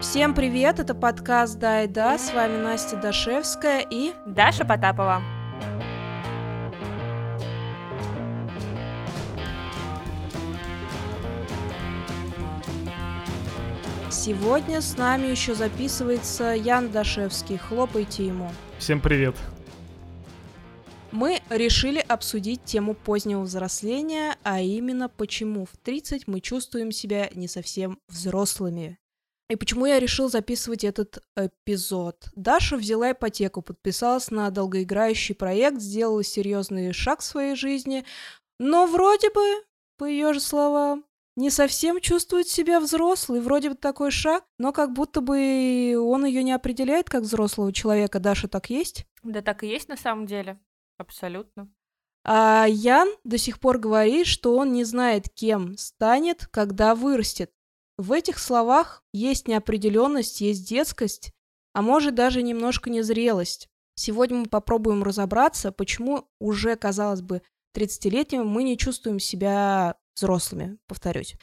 Всем привет, это подкаст «Да и да», с вами Настя Дашевская и... Даша Потапова. Сегодня с нами еще записывается Ян Дашевский, хлопайте ему. Всем привет. Мы решили обсудить тему позднего взросления, а именно почему в 30 мы чувствуем себя не совсем взрослыми. И почему я решил записывать этот эпизод? Даша взяла ипотеку, подписалась на долгоиграющий проект, сделала серьезный шаг в своей жизни, но вроде бы, по ее же словам, не совсем чувствует себя взрослой. Вроде бы такой шаг, но как будто бы он ее не определяет как взрослого человека. Даша так есть? Да так и есть на самом деле. Абсолютно. А Ян до сих пор говорит, что он не знает, кем станет, когда вырастет. В этих словах есть неопределенность, есть детскость, а может даже немножко незрелость. Сегодня мы попробуем разобраться, почему уже, казалось бы, 30-летним мы не чувствуем себя взрослыми, повторюсь.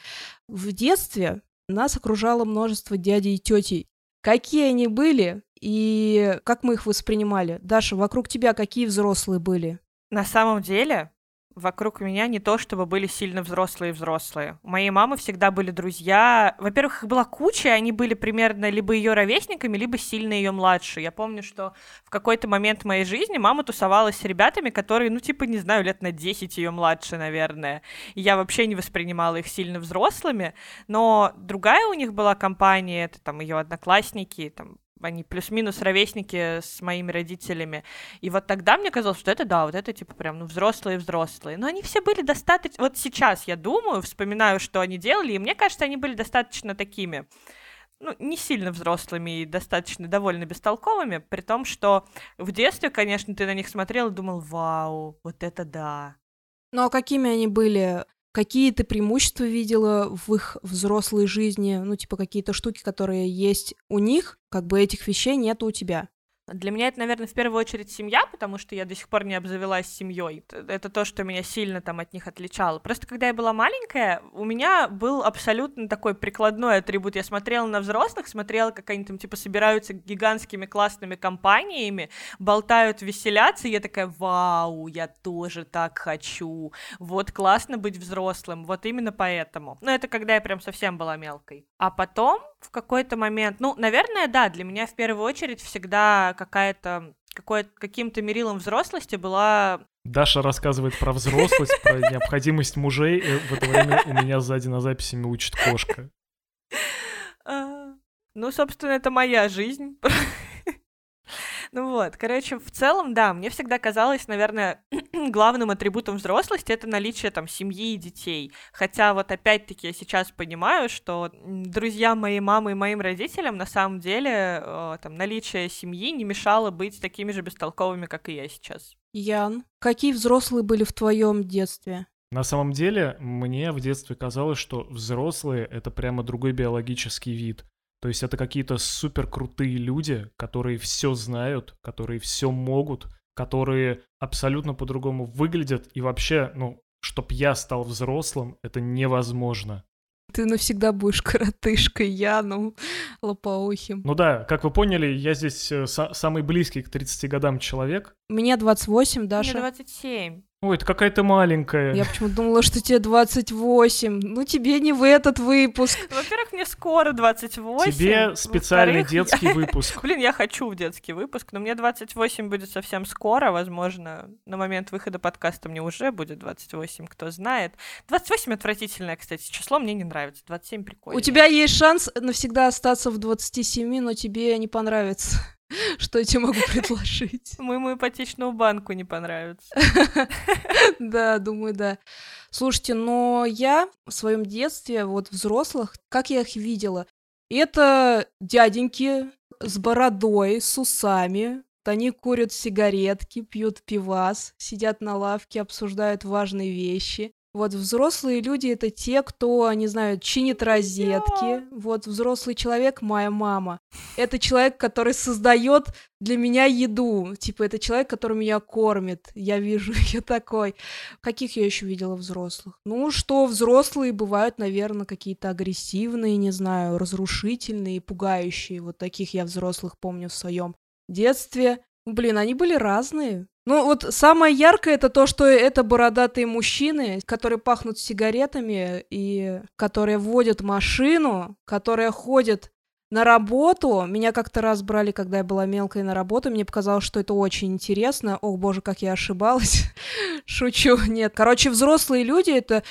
В детстве нас окружало множество дядей и тетей. Какие они были и как мы их воспринимали? Даша, вокруг тебя какие взрослые были? На самом деле, вокруг меня не то, чтобы были сильно взрослые-взрослые. У моей мамы всегда были друзья. Во-первых, их была куча, и они были примерно либо ее ровесниками, либо сильно ее младше. Я помню, что в какой-то момент моей жизни мама тусовалась с ребятами, которые, ну, типа, не знаю, лет на 10 ее младше, наверное. И я вообще не воспринимала их сильно взрослыми. Но другая у них была компания, это там ее одноклассники, там они плюс-минус ровесники с моими родителями. И вот тогда мне казалось, что это да, вот это типа прям, ну, взрослые-взрослые. Но они все были достаточно... Вот сейчас я думаю, вспоминаю, что они делали, и мне кажется, они были достаточно такими ну, не сильно взрослыми и достаточно довольно бестолковыми, при том, что в детстве, конечно, ты на них смотрел и думал, вау, вот это да. Ну, а какими они были? Какие ты преимущества видела в их взрослой жизни? Ну, типа какие-то штуки, которые есть у них, как бы этих вещей нет у тебя. Для меня это, наверное, в первую очередь семья, потому что я до сих пор не обзавелась семьей. Это то, что меня сильно там от них отличало. Просто когда я была маленькая, у меня был абсолютно такой прикладной атрибут. Я смотрела на взрослых, смотрела, как они там типа собираются гигантскими классными компаниями, болтают, веселятся, и я такая, вау, я тоже так хочу. Вот классно быть взрослым, вот именно поэтому. Но это когда я прям совсем была мелкой. А потом в какой-то момент, ну, наверное, да, для меня в первую очередь всегда какая-то каким-то мерилом взрослости была Даша рассказывает про взрослость, про необходимость мужей, в это время у меня сзади на записи мяучит кошка. А, ну, собственно, это моя жизнь. Ну вот, короче, в целом, да, мне всегда казалось, наверное, главным атрибутом взрослости это наличие там семьи и детей. Хотя вот опять-таки я сейчас понимаю, что друзья моей мамы и моим родителям на самом деле э, там наличие семьи не мешало быть такими же бестолковыми, как и я сейчас. Ян, какие взрослые были в твоем детстве? На самом деле, мне в детстве казалось, что взрослые — это прямо другой биологический вид. То есть это какие-то супер крутые люди, которые все знают, которые все могут, которые абсолютно по-другому выглядят. И вообще, ну, чтоб я стал взрослым, это невозможно. Ты навсегда будешь коротышкой, Яну Лопоухим. Ну да, как вы поняли, я здесь э, самый близкий к 30 годам человек. Мне 28, Даша. Мне 27. Ой, это какая-то маленькая. Я почему думала, что тебе 28. Ну, тебе не в этот выпуск. Во-первых, мне скоро 28. Тебе специальный детский я... выпуск. Блин, я хочу в детский выпуск, но мне 28 будет совсем скоро. Возможно, на момент выхода подкаста мне уже будет 28, кто знает. 28 отвратительное, кстати, число мне не нравится. 27 прикольно. У тебя есть шанс навсегда остаться в 27, но тебе не понравится. Что я тебе могу предложить? Моему ипотечному банку не понравится. Да, думаю, да. Слушайте, но я в своем детстве, вот взрослых, как я их видела, это дяденьки с бородой, с усами, они курят сигаретки, пьют пивас, сидят на лавке, обсуждают важные вещи. Вот взрослые люди это те, кто, не знаю, чинит розетки. Вот взрослый человек, моя мама. Это человек, который создает для меня еду. Типа, это человек, который меня кормит. Я вижу ее такой. Каких я еще видела взрослых? Ну, что взрослые бывают, наверное, какие-то агрессивные, не знаю, разрушительные, пугающие. Вот таких я взрослых помню в своем детстве. Блин, они были разные. Ну вот самое яркое это то, что это бородатые мужчины, которые пахнут сигаретами и которые водят машину, которые ходят на работу. Меня как-то раз брали, когда я была мелкой на работу. Мне показалось, что это очень интересно. Ох, боже, как я ошибалась. Шучу, нет. Короче, взрослые люди — это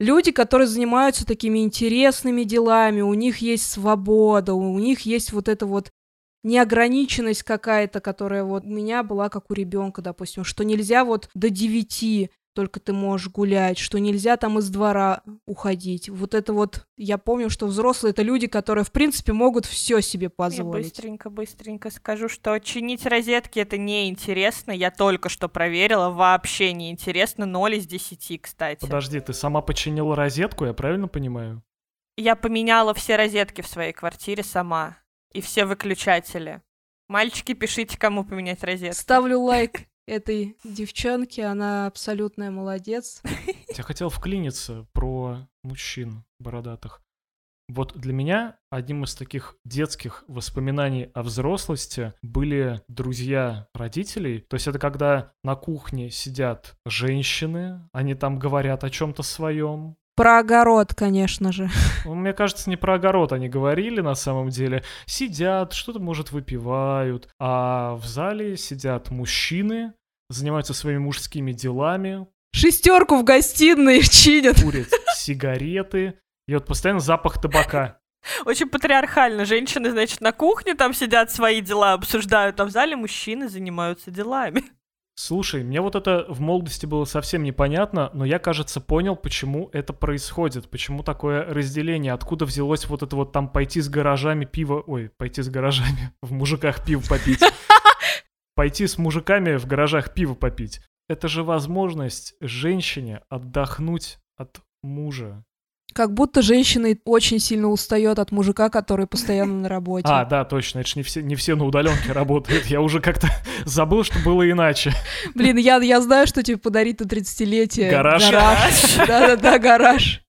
люди, которые занимаются такими интересными делами. У них есть свобода, у них есть вот это вот неограниченность какая-то, которая вот у меня была как у ребенка, допустим, что нельзя вот до девяти только ты можешь гулять, что нельзя там из двора уходить. Вот это вот, я помню, что взрослые это люди, которые, в принципе, могут все себе позволить. Я быстренько, быстренько скажу, что чинить розетки это неинтересно. Я только что проверила, вообще неинтересно. 0 из 10, кстати. Подожди, ты сама починила розетку, я правильно понимаю? Я поменяла все розетки в своей квартире сама и все выключатели. Мальчики, пишите, кому поменять розетку. Ставлю лайк этой девчонке, она абсолютная молодец. Я хотел вклиниться про мужчин бородатых. Вот для меня одним из таких детских воспоминаний о взрослости были друзья родителей. То есть это когда на кухне сидят женщины, они там говорят о чем-то своем, про огород, конечно же. Ну, мне кажется, не про огород они говорили на самом деле. Сидят, что-то, может, выпивают. А в зале сидят мужчины, занимаются своими мужскими делами. Шестерку в гостиной чинят. Курят сигареты. И вот постоянно запах табака. Очень патриархально. Женщины, значит, на кухне там сидят, свои дела обсуждают, а в зале мужчины занимаются делами. Слушай, мне вот это в молодости было совсем непонятно, но я, кажется, понял, почему это происходит, почему такое разделение, откуда взялось вот это вот там пойти с гаражами пиво, ой, пойти с гаражами, в мужиках пиво попить, пойти с мужиками в гаражах пиво попить. Это же возможность женщине отдохнуть от мужа, как будто женщина очень сильно устает от мужика, который постоянно на работе. А, да, точно. Это же не все, не все на удаленке работают. Я уже как-то забыл, что было иначе. Блин, я, я знаю, что тебе подарить на 30-летие. Гараж. Гараж. Да-да-да, гараж.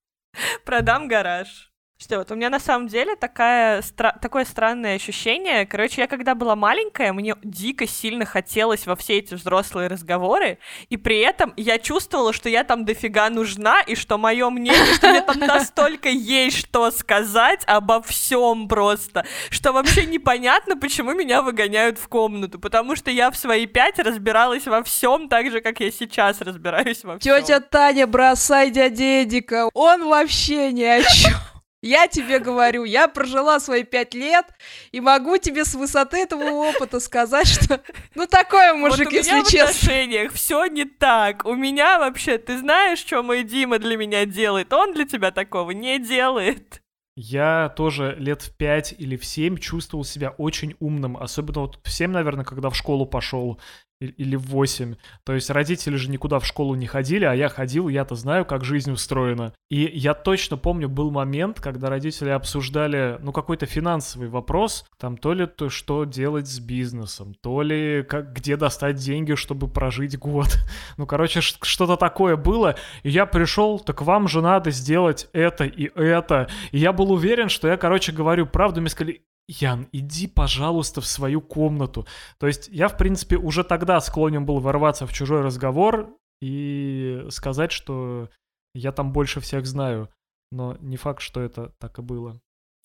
Продам гараж. Что вот у меня на самом деле такая, стра- такое странное ощущение. Короче, я когда была маленькая, мне дико сильно хотелось во все эти взрослые разговоры, и при этом я чувствовала, что я там дофига нужна, и что мое мнение, что мне там настолько есть что сказать обо всем просто, что вообще непонятно, почему меня выгоняют в комнату, потому что я в свои пять разбиралась во всем так же, как я сейчас разбираюсь во всем. Тетя Таня, бросай дядя Эдика, он вообще ни о чем. Я тебе говорю, я прожила свои пять лет и могу тебе с высоты этого опыта сказать, что ну такой мужик, вот если честно. в отношениях все не так. У меня вообще, ты знаешь, что мой Дима для меня делает? Он для тебя такого не делает. Я тоже лет в пять или в семь чувствовал себя очень умным, особенно вот в семь, наверное, когда в школу пошел или в 8. То есть родители же никуда в школу не ходили, а я ходил, я-то знаю, как жизнь устроена. И я точно помню, был момент, когда родители обсуждали, ну, какой-то финансовый вопрос, там, то ли то, что делать с бизнесом, то ли как, где достать деньги, чтобы прожить год. Ну, короче, что-то такое было. И я пришел, так вам же надо сделать это и это. И я был уверен, что я, короче, говорю правду. Мне сказали, Ян, иди, пожалуйста, в свою комнату. То есть я, в принципе, уже тогда склонен был ворваться в чужой разговор и сказать, что я там больше всех знаю. Но не факт, что это так и было.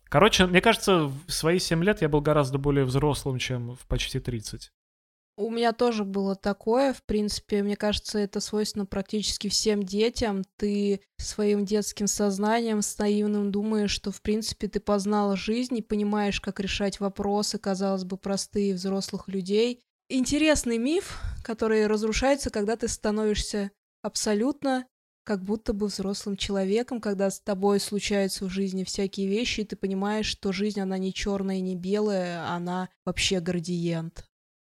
Короче, мне кажется, в свои 7 лет я был гораздо более взрослым, чем в почти 30. У меня тоже было такое, в принципе, мне кажется, это свойственно практически всем детям. Ты своим детским сознанием, с наивным думаешь, что, в принципе, ты познала жизнь и понимаешь, как решать вопросы, казалось бы, простые взрослых людей. Интересный миф, который разрушается, когда ты становишься абсолютно как будто бы взрослым человеком, когда с тобой случаются в жизни всякие вещи, и ты понимаешь, что жизнь, она не черная и не белая, она вообще градиент.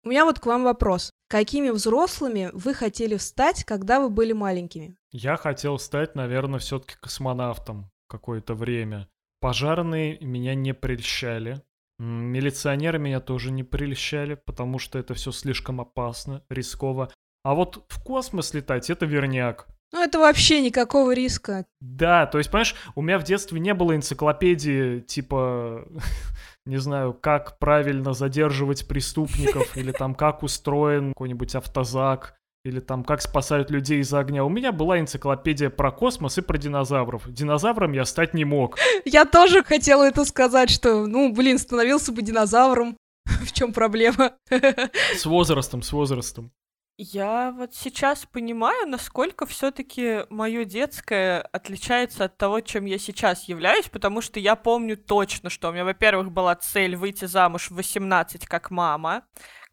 У меня вот к вам вопрос. Какими взрослыми вы хотели стать, когда вы были маленькими? Я хотел стать, наверное, все-таки космонавтом какое-то время. Пожарные меня не прельщали. Милиционеры меня тоже не прельщали, потому что это все слишком опасно, рисково. А вот в космос летать — это верняк. Ну, это вообще никакого риска. Да, то есть, понимаешь, у меня в детстве не было энциклопедии, типа, не знаю, как правильно задерживать преступников, или там, как устроен какой-нибудь автозак, или там, как спасают людей из огня. У меня была энциклопедия про космос и про динозавров. Динозавром я стать не мог. Я тоже хотела это сказать, что, ну, блин, становился бы динозавром. В чем проблема? С возрастом, с возрастом. Я вот сейчас понимаю, насколько все-таки мое детское отличается от того, чем я сейчас являюсь, потому что я помню точно, что у меня, во-первых, была цель выйти замуж в 18 как мама,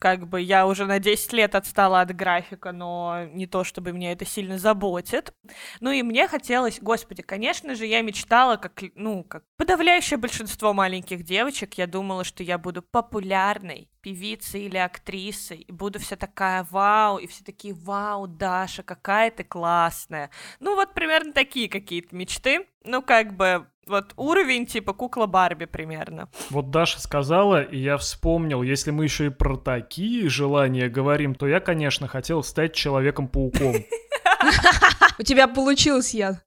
как бы я уже на 10 лет отстала от графика, но не то, чтобы меня это сильно заботит. Ну и мне хотелось, господи, конечно же, я мечтала, как, ну, как подавляющее большинство маленьких девочек, я думала, что я буду популярной певицей или актрисой, и буду вся такая вау, и все такие вау, Даша, какая ты классная. Ну вот примерно такие какие-то мечты. Ну как бы вот уровень типа кукла Барби примерно. Вот Даша сказала, и я вспомнил, если мы еще и про такие желания говорим, то я, конечно, хотел стать Человеком-пауком. У тебя получилось, Ян.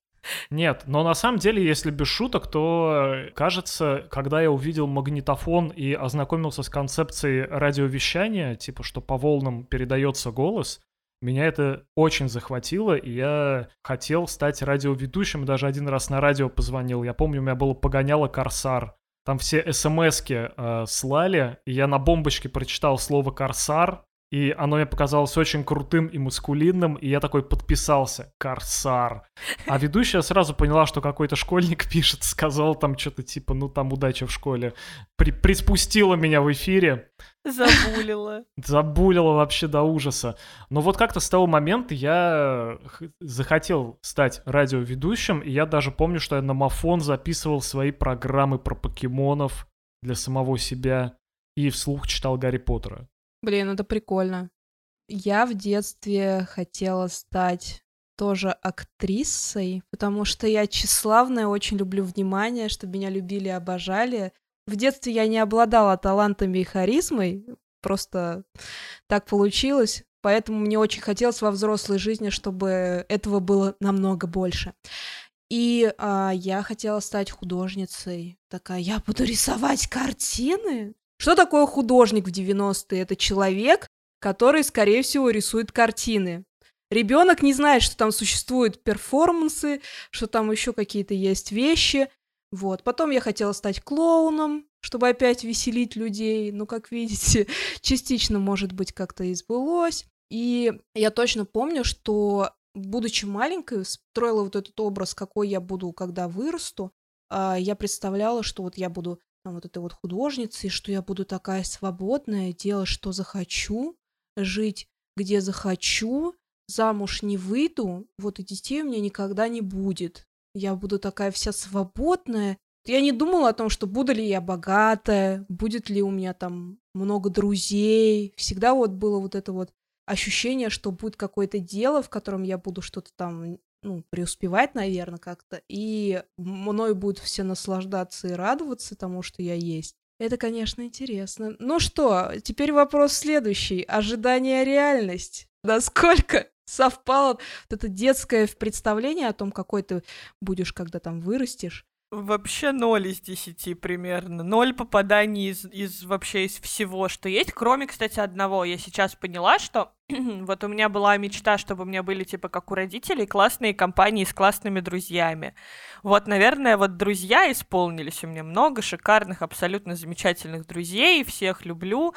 Нет, но на самом деле, если без шуток, то кажется, когда я увидел магнитофон и ознакомился с концепцией радиовещания, типа, что по волнам передается голос, меня это очень захватило, и я хотел стать радиоведущим, даже один раз на радио позвонил. Я помню, у меня было погоняло «Корсар». Там все смс-ки э, слали, и я на бомбочке прочитал слово «Корсар», и оно мне показалось очень крутым и маскулинным, и я такой подписался. Корсар. А ведущая сразу поняла, что какой-то школьник пишет, сказал там что-то типа, ну там удача в школе. При приспустила меня в эфире. Забулила. Забулила вообще до ужаса. Но вот как-то с того момента я захотел стать радиоведущим, и я даже помню, что я на Мафон записывал свои программы про покемонов для самого себя и вслух читал Гарри Поттера. Блин, это прикольно. Я в детстве хотела стать тоже актрисой, потому что я тщеславная, очень люблю внимание, чтобы меня любили и обожали. В детстве я не обладала талантами и харизмой, просто так получилось. Поэтому мне очень хотелось во взрослой жизни, чтобы этого было намного больше. И а, я хотела стать художницей. Такая, я буду рисовать картины. Что такое художник в 90-е? Это человек, который, скорее всего, рисует картины. Ребенок не знает, что там существуют перформансы, что там еще какие-то есть вещи. Вот. Потом я хотела стать клоуном, чтобы опять веселить людей. Ну, как видите, частично, может быть, как-то и сбылось. И я точно помню, что, будучи маленькой, строила вот этот образ, какой я буду, когда вырасту. А, я представляла, что вот я буду там, вот этой вот художницей, что я буду такая свободная, делать, что захочу, жить, где захочу, замуж не выйду, вот и детей у меня никогда не будет. Я буду такая вся свободная. Я не думала о том, что буду ли я богатая, будет ли у меня там много друзей. Всегда вот было вот это вот ощущение, что будет какое-то дело, в котором я буду что-то там ну, преуспевать, наверное, как-то, и мной будут все наслаждаться и радоваться тому, что я есть. Это, конечно, интересно. Ну что, теперь вопрос следующий. Ожидание реальность. Насколько совпало вот это детское представление о том, какой ты будешь, когда там вырастешь, Вообще ноль из десяти примерно. Ноль попаданий из, из вообще из всего, что есть. Кроме, кстати, одного. Я сейчас поняла, что вот у меня была мечта, чтобы у меня были, типа, как у родителей, классные компании с классными друзьями. Вот, наверное, вот друзья исполнились. У меня много шикарных, абсолютно замечательных друзей. Всех люблю.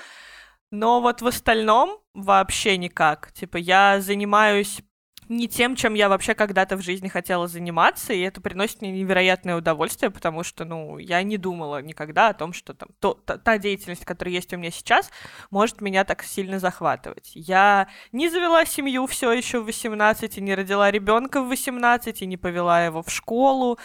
Но вот в остальном вообще никак. Типа, я занимаюсь не тем, чем я вообще когда-то в жизни хотела заниматься, и это приносит мне невероятное удовольствие, потому что, ну, я не думала никогда о том, что там то, та, та деятельность, которая есть у меня сейчас, может меня так сильно захватывать. Я не завела семью все еще в 18, не родила ребенка в 18, и не повела его в школу,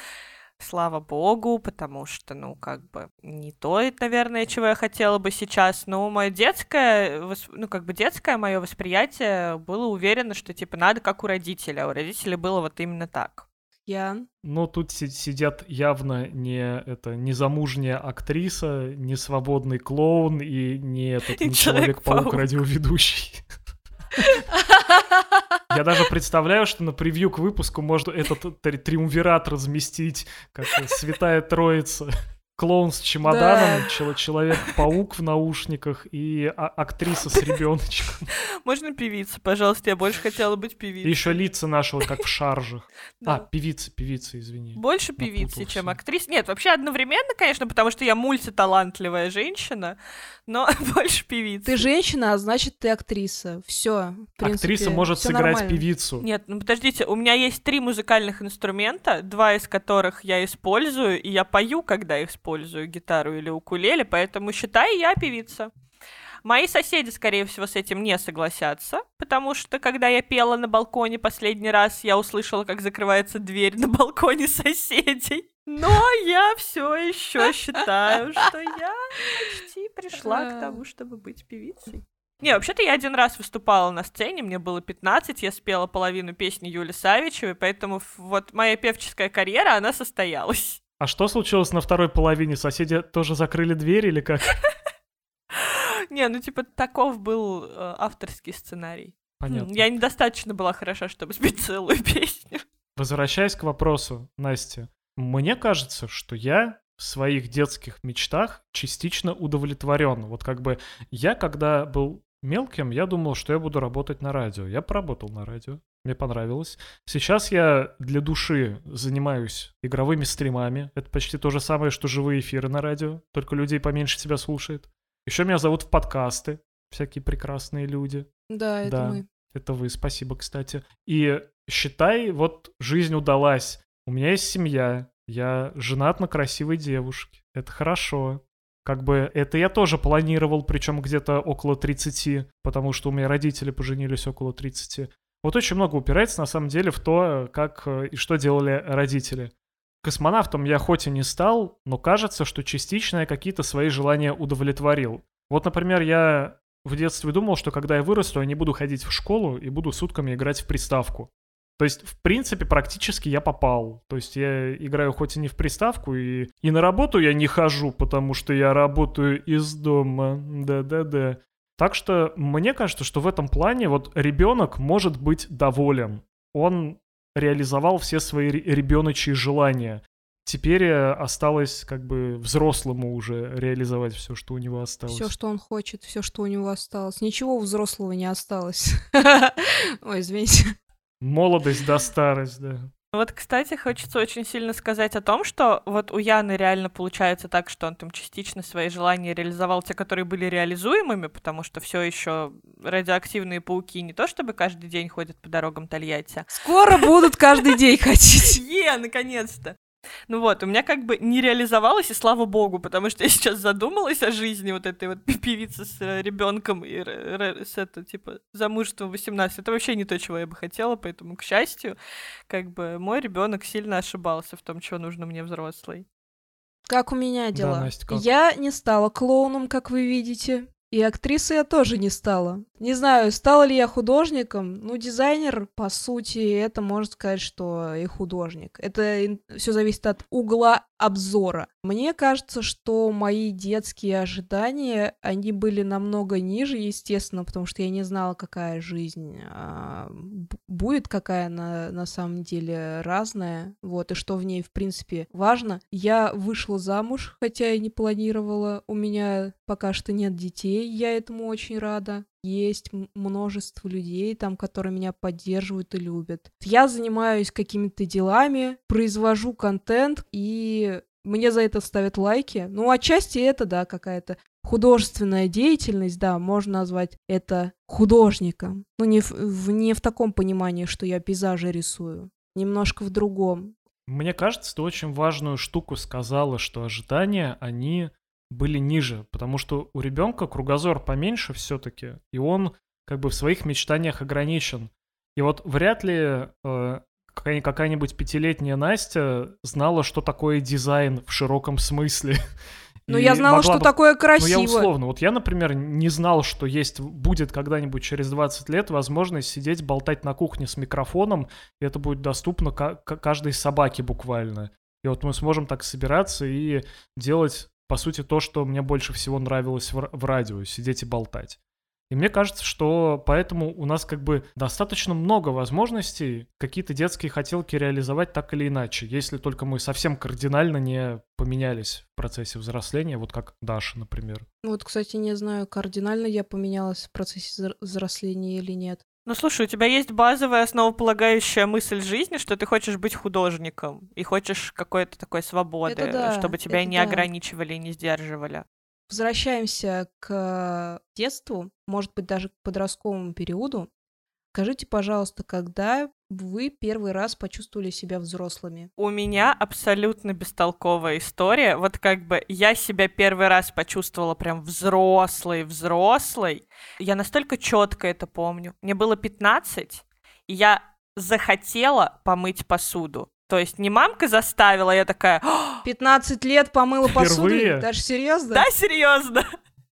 Слава богу, потому что, ну, как бы, не то, наверное, чего я хотела бы сейчас, но мое детское, ну, как бы детское мое восприятие было уверено, что, типа, надо как у родителя, а у родителей было вот именно так. Я. Ну, тут сидят явно не это незамужняя актриса, не свободный клоун и не этот не человек-паук радиоведущий. Я даже представляю, что на превью к выпуску можно этот триумвират разместить, как Святая Троица клоун с чемоданом, да. человек-паук в наушниках и а- актриса с ребеночком. Можно певица, пожалуйста, я больше хотела быть певицей. И еще лица нашего, как в шаржах. А, певица, певица, извини. Больше певицы, чем актриса. Нет, вообще одновременно, конечно, потому что я мультиталантливая женщина, но больше певица. Ты женщина, а значит ты актриса. Все. Актриса может сыграть певицу. Нет, ну подождите, у меня есть три музыкальных инструмента, два из которых я использую, и я пою, когда их использую гитару или укулеле, поэтому считай, я певица. Мои соседи, скорее всего, с этим не согласятся, потому что, когда я пела на балконе последний раз, я услышала, как закрывается дверь на балконе соседей. Но я все еще считаю, что я почти пришла к тому, чтобы быть певицей. Не, вообще-то я один раз выступала на сцене, мне было 15, я спела половину песни Юли Савичевой, поэтому вот моя певческая карьера, она состоялась. А что случилось на второй половине? Соседи тоже закрыли дверь или как? Не, ну типа таков был э, авторский сценарий. Понятно. Я недостаточно была хороша, чтобы спеть целую песню. Возвращаясь к вопросу, Настя, мне кажется, что я в своих детских мечтах частично удовлетворен. Вот как бы я, когда был мелким, я думал, что я буду работать на радио. Я поработал на радио мне понравилось. Сейчас я для души занимаюсь игровыми стримами. Это почти то же самое, что живые эфиры на радио, только людей поменьше тебя слушает. Еще меня зовут в подкасты, всякие прекрасные люди. Да, это да, мы. Это вы, спасибо, кстати. И считай, вот жизнь удалась. У меня есть семья, я женат на красивой девушке. Это хорошо. Как бы это я тоже планировал, причем где-то около 30, потому что у меня родители поженились около 30. Вот очень много упирается на самом деле в то, как э, и что делали родители. Космонавтом я хоть и не стал, но кажется, что частично я какие-то свои желания удовлетворил. Вот, например, я в детстве думал, что когда я вырасту, я не буду ходить в школу и буду сутками играть в приставку. То есть, в принципе, практически я попал. То есть я играю хоть и не в приставку, и, и на работу я не хожу, потому что я работаю из дома. Да-да-да. Так что мне кажется, что в этом плане вот ребенок может быть доволен. Он реализовал все свои ребеночьи желания. Теперь э, осталось как бы взрослому уже реализовать все, что у него осталось. Все, что он хочет, все, что у него осталось. Ничего у взрослого не осталось. Ой, извините. Молодость до старость, да. Вот, кстати, хочется очень сильно сказать о том, что вот у Яны реально получается так, что он там частично свои желания реализовал, те, которые были реализуемыми, потому что все еще радиоактивные пауки не то чтобы каждый день ходят по дорогам Тольятти. Скоро будут каждый день ходить. Е, наконец-то. Ну вот, у меня как бы не реализовалось, и слава богу, потому что я сейчас задумалась о жизни вот этой вот певицы с э, ребенком и с это, типа, замужеством 18. Это вообще не то, чего я бы хотела, поэтому, к счастью, как бы мой ребенок сильно ошибался в том, что нужно мне взрослый. Как у меня дела? Да, Настя, как? Я не стала клоуном, как вы видите. И актрисой я тоже не стала. Не знаю, стала ли я художником. Ну, дизайнер, по сути, это можно сказать, что и художник. Это все зависит от угла обзора. Мне кажется, что мои детские ожидания, они были намного ниже, естественно, потому что я не знала, какая жизнь а, будет, какая она на самом деле разная, вот, и что в ней, в принципе, важно. Я вышла замуж, хотя и не планировала, у меня пока что нет детей, я этому очень рада есть множество людей там, которые меня поддерживают и любят. Я занимаюсь какими-то делами, произвожу контент, и мне за это ставят лайки. Ну, отчасти это, да, какая-то художественная деятельность, да, можно назвать это художником. Ну, не в, не в таком понимании, что я пейзажи рисую. Немножко в другом. Мне кажется, ты очень важную штуку сказала, что ожидания, они были ниже, потому что у ребенка кругозор поменьше все-таки, и он как бы в своих мечтаниях ограничен. И вот вряд ли э, какая- какая-нибудь пятилетняя Настя знала, что такое дизайн в широком смысле. Ну, я знала, что бы- такое Ну, красиво. я условно. Вот я, например, не знал, что есть, будет когда-нибудь через 20 лет возможность сидеть, болтать на кухне с микрофоном, и это будет доступно ка- ка- каждой собаке буквально. И вот мы сможем так собираться и делать, по сути, то, что мне больше всего нравилось в, в радио, сидеть и болтать. И мне кажется, что поэтому у нас как бы достаточно много возможностей какие-то детские хотелки реализовать так или иначе, если только мы совсем кардинально не поменялись в процессе взросления, вот как Даша, например. Вот, кстати, не знаю, кардинально я поменялась в процессе взр- взросления или нет. Ну слушай, у тебя есть базовая основополагающая мысль жизни, что ты хочешь быть художником и хочешь какой-то такой свободы, Это да, чтобы тебя это не да. ограничивали и не сдерживали. Возвращаемся к детству, может быть, даже к подростковому периоду. Скажите, пожалуйста, когда вы первый раз почувствовали себя взрослыми? У меня абсолютно бестолковая история. Вот как бы я себя первый раз почувствовала прям взрослой, взрослой. Я настолько четко это помню. Мне было 15, и я захотела помыть посуду. То есть не мамка заставила, я такая, «О, 15 лет помыла посуду? Впервые? Даже серьезно? да, серьезно?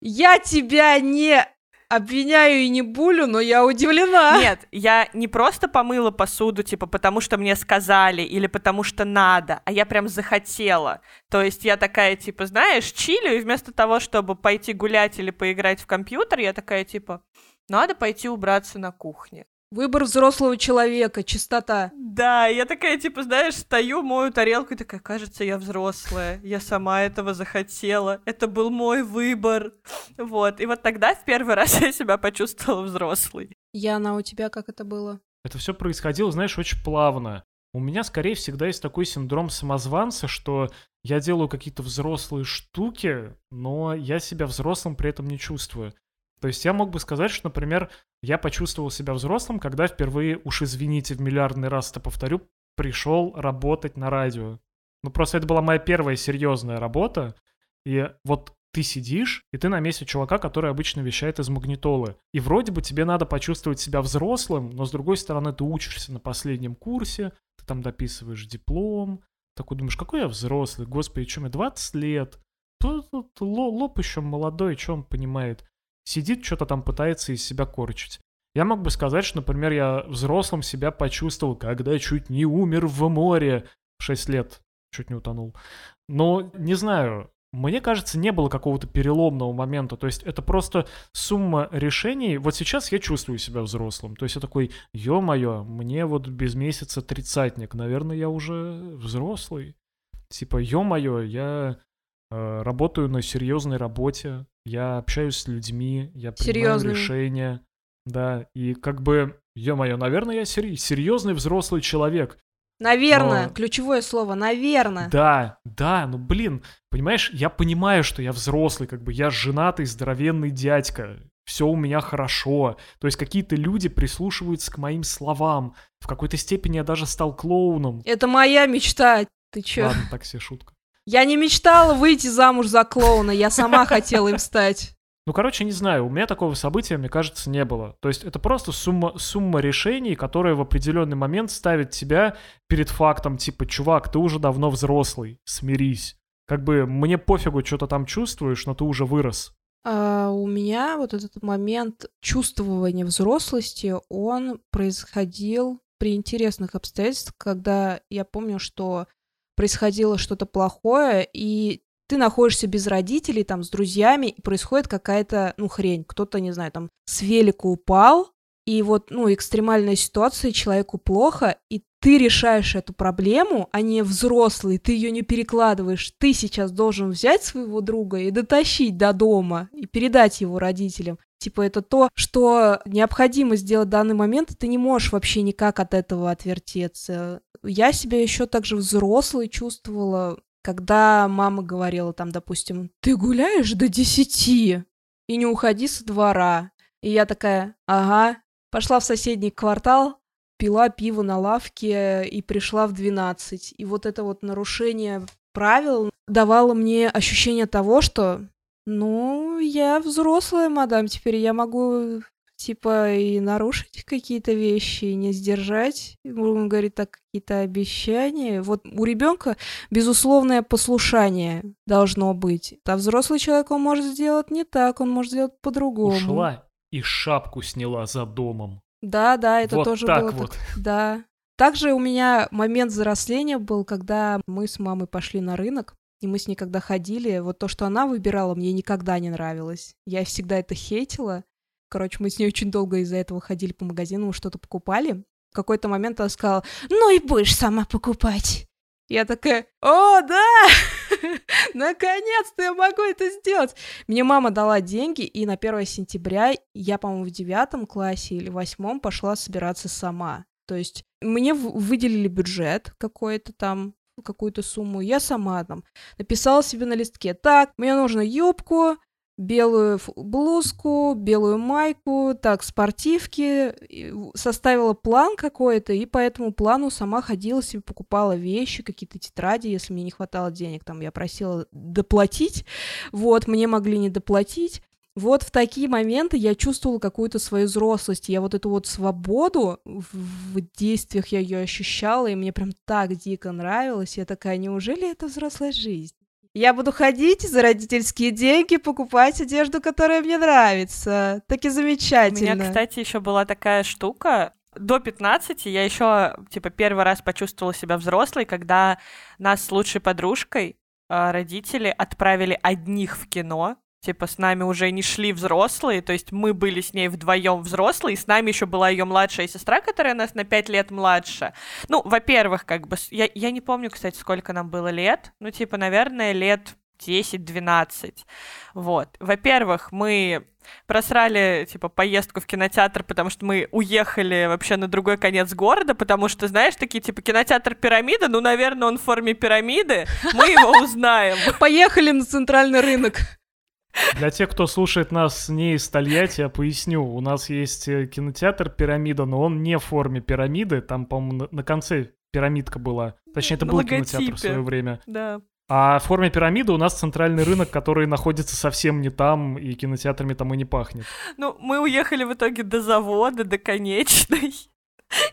Я тебя не обвиняю и не булю, но я удивлена. Нет, я не просто помыла посуду, типа, потому что мне сказали или потому что надо, а я прям захотела. То есть я такая, типа, знаешь, чилю, и вместо того, чтобы пойти гулять или поиграть в компьютер, я такая, типа, надо пойти убраться на кухне. Выбор взрослого человека, чистота. Да, я такая, типа, знаешь, стою, мою тарелку и такая, кажется, я взрослая, я сама этого захотела, это был мой выбор. Вот, и вот тогда в первый раз я себя почувствовала взрослой. Яна, у тебя как это было? Это все происходило, знаешь, очень плавно. У меня, скорее, всегда есть такой синдром самозванца, что я делаю какие-то взрослые штуки, но я себя взрослым при этом не чувствую. То есть я мог бы сказать, что, например, я почувствовал себя взрослым, когда впервые, уж извините, в миллиардный раз это повторю, пришел работать на радио. Ну, просто это была моя первая серьезная работа, и вот ты сидишь, и ты на месте чувака, который обычно вещает из магнитолы. И вроде бы тебе надо почувствовать себя взрослым, но с другой стороны ты учишься на последнем курсе, ты там дописываешь диплом, такой думаешь, какой я взрослый, господи, что мне 20 лет, тут, тут ло- лоб еще молодой, что он понимает. Сидит, что-то там пытается из себя корчить. Я мог бы сказать, что, например, я взрослым себя почувствовал, когда чуть не умер в море. В 6 лет чуть не утонул. Но, не знаю, мне кажется, не было какого-то переломного момента. То есть это просто сумма решений. Вот сейчас я чувствую себя взрослым. То есть я такой, ё-моё, мне вот без месяца тридцатник. Наверное, я уже взрослый. Типа, ё-моё, я работаю на серьезной работе. Я общаюсь с людьми, я принимаю Серьёзными. решения. Да, и как бы, ё-моё, наверное, я серьезный взрослый человек. Наверное, Но- ключевое слово, наверное. Да, да, ну блин, понимаешь, я понимаю, что я взрослый, как бы я женатый, здоровенный дядька, все у меня хорошо. То есть какие-то люди прислушиваются к моим словам. В какой-то степени я даже стал клоуном. Это моя мечта. Ты чё? Ладно, так себе шутка. Я не мечтала выйти замуж за клоуна, я сама хотела им стать. Ну, короче, не знаю, у меня такого события, мне кажется, не было. То есть это просто сумма, сумма решений, которая в определенный момент ставит тебя перед фактом, типа, чувак, ты уже давно взрослый, смирись. Как бы мне пофигу, что ты там чувствуешь, но ты уже вырос. А у меня вот этот момент чувствования взрослости, он происходил при интересных обстоятельствах, когда я помню, что происходило что-то плохое, и ты находишься без родителей, там, с друзьями, и происходит какая-то, ну, хрень. Кто-то, не знаю, там, с велика упал, и вот, ну, экстремальная ситуация, человеку плохо, и ты решаешь эту проблему, а не взрослый, ты ее не перекладываешь. Ты сейчас должен взять своего друга и дотащить до дома, и передать его родителям. Типа это то, что необходимо сделать в данный момент, и ты не можешь вообще никак от этого отвертеться. Я себя еще также взрослой чувствовала, когда мама говорила там, допустим, ты гуляешь до десяти и не уходи со двора. И я такая, ага, пошла в соседний квартал, пила пиво на лавке и пришла в 12. И вот это вот нарушение правил давало мне ощущение того, что, ну, я взрослая, мадам, теперь я могу типа, и нарушить какие-то вещи, и не сдержать, он говорит, так какие-то обещания. Вот у ребенка безусловное послушание должно быть. А взрослый человек он может сделать не так, он может сделать по-другому. Ушла и шапку сняла за домом. Да, да, это вот тоже так было вот. так. Да. Также у меня момент взросления был, когда мы с мамой пошли на рынок, и мы с ней когда ходили, вот то, что она выбирала, мне никогда не нравилось. Я всегда это хейтила. Короче, мы с ней очень долго из-за этого ходили по магазинам, что-то покупали. В какой-то момент она сказала, ну и будешь сама покупать. Я такая, о, да, наконец-то я могу это сделать. Мне мама дала деньги, и на 1 сентября я, по-моему, в девятом классе или восьмом пошла собираться сама. То есть мне выделили бюджет какой-то там, какую-то сумму, я сама там написала себе на листке, так, мне нужно юбку, белую блузку, белую майку, так, спортивки, составила план какой-то, и по этому плану сама ходила себе, покупала вещи, какие-то тетради, если мне не хватало денег, там, я просила доплатить, вот, мне могли не доплатить, вот в такие моменты я чувствовала какую-то свою взрослость, я вот эту вот свободу в, в действиях я ее ощущала, и мне прям так дико нравилось, я такая, неужели это взрослая жизнь? Я буду ходить за родительские деньги, покупать одежду, которая мне нравится. Так и У замечательно. меня, кстати, еще была такая штука. До 15 я еще, типа, первый раз почувствовала себя взрослой, когда нас с лучшей подружкой а, родители отправили одних в кино. Типа, с нами уже не шли взрослые, то есть мы были с ней вдвоем взрослые, и с нами еще была ее младшая сестра, которая нас на 5 лет младше. Ну, во-первых, как бы, я, я не помню, кстати, сколько нам было лет, ну, типа, наверное, лет 10-12. Вот. Во-первых, мы просрали, типа, поездку в кинотеатр, потому что мы уехали вообще на другой конец города, потому что, знаешь, такие, типа, кинотеатр пирамида, ну, наверное, он в форме пирамиды, мы его узнаем. Поехали на центральный рынок. Для тех, кто слушает нас не из Тольятти, я поясню. У нас есть э, кинотеатр «Пирамида», но он не в форме пирамиды. Там, по-моему, на- конце пирамидка была. Точнее, это На был кинотеатр в логотипе. свое время. Да. А в форме пирамиды у нас центральный рынок, который находится совсем не там, и кинотеатрами там и не пахнет. Ну, мы уехали в итоге до завода, до конечной.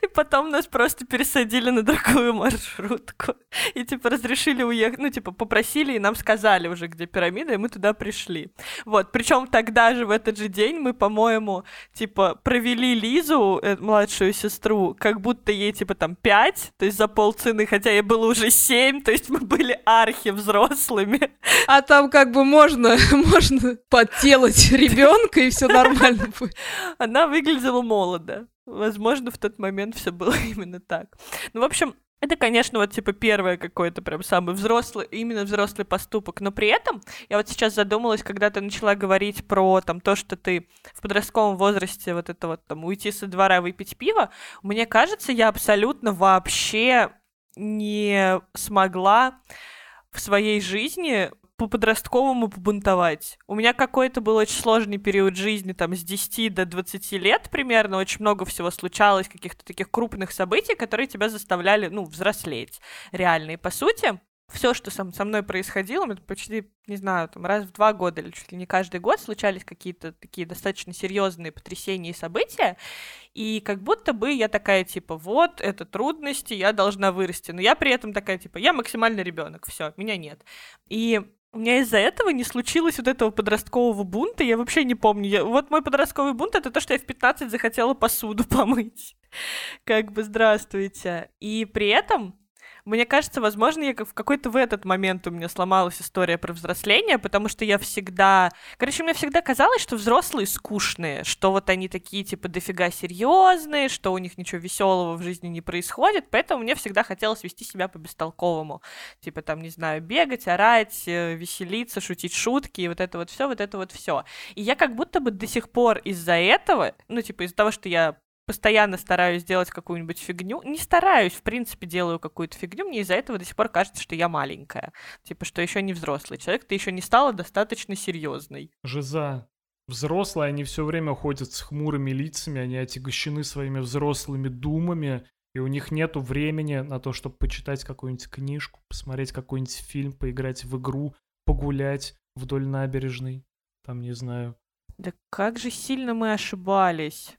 И потом нас просто пересадили на другую маршрутку. И, типа, разрешили уехать. Ну, типа, попросили, и нам сказали уже, где пирамида, и мы туда пришли. Вот. Причем тогда же, в этот же день, мы, по-моему, типа, провели Лизу, э, младшую сестру, как будто ей, типа, там, пять, то есть за полцены, хотя ей было уже семь, то есть мы были архи взрослыми. А там как бы можно, можно подделать ребенка, и все нормально будет. Она выглядела молодо. Возможно, в тот момент все было именно так. Ну, в общем, это, конечно, вот типа первое какое-то прям самый взрослый, именно взрослый поступок. Но при этом я вот сейчас задумалась, когда ты начала говорить про там то, что ты в подростковом возрасте вот это вот там уйти со двора выпить пиво. Мне кажется, я абсолютно вообще не смогла в своей жизни по-подростковому побунтовать. У меня какой-то был очень сложный период жизни, там, с 10 до 20 лет примерно, очень много всего случалось, каких-то таких крупных событий, которые тебя заставляли, ну, взрослеть. Реально. И, по сути, все, что со, со мной происходило, это почти, не знаю, там, раз в два года или чуть ли не каждый год случались какие-то такие достаточно серьезные потрясения и события, и как будто бы я такая, типа, вот, это трудности, я должна вырасти, но я при этом такая, типа, я максимально ребенок, все, меня нет. И у меня из-за этого не случилось вот этого подросткового бунта, я вообще не помню. Я- вот мой подростковый бунт — это то, что я в 15 захотела посуду помыть. Как бы здравствуйте. И при этом мне кажется, возможно, я в какой-то в этот момент у меня сломалась история про взросление, потому что я всегда... Короче, мне всегда казалось, что взрослые скучные, что вот они такие, типа, дофига серьезные, что у них ничего веселого в жизни не происходит, поэтому мне всегда хотелось вести себя по-бестолковому. Типа, там, не знаю, бегать, орать, э, веселиться, шутить шутки, и вот это вот все, вот это вот все. И я как будто бы до сих пор из-за этого, ну, типа, из-за того, что я постоянно стараюсь сделать какую-нибудь фигню. Не стараюсь, в принципе, делаю какую-то фигню. Мне из-за этого до сих пор кажется, что я маленькая. Типа, что еще не взрослый человек, ты еще не стала достаточно серьезной. Жиза. Взрослые, они все время ходят с хмурыми лицами, они отягощены своими взрослыми думами, и у них нету времени на то, чтобы почитать какую-нибудь книжку, посмотреть какой-нибудь фильм, поиграть в игру, погулять вдоль набережной, там, не знаю, Да как же сильно мы ошибались.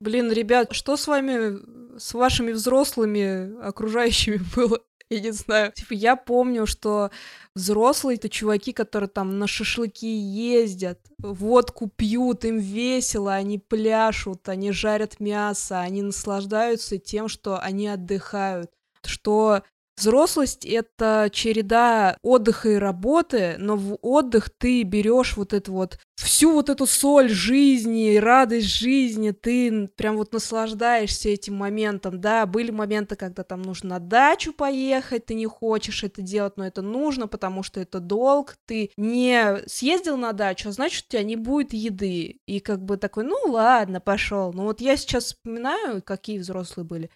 Блин, ребят, что с вами, с вашими взрослыми окружающими было? Я не знаю. Типа, я помню, что взрослые это чуваки, которые там на шашлыки ездят, водку пьют, им весело, они пляшут, они жарят мясо, они наслаждаются тем, что они отдыхают. Что Взрослость — это череда отдыха и работы, но в отдых ты берешь вот эту вот всю вот эту соль жизни, радость жизни, ты прям вот наслаждаешься этим моментом, да, были моменты, когда там нужно на дачу поехать, ты не хочешь это делать, но это нужно, потому что это долг, ты не съездил на дачу, а значит, у тебя не будет еды, и как бы такой, ну ладно, пошел, ну вот я сейчас вспоминаю, какие взрослые были,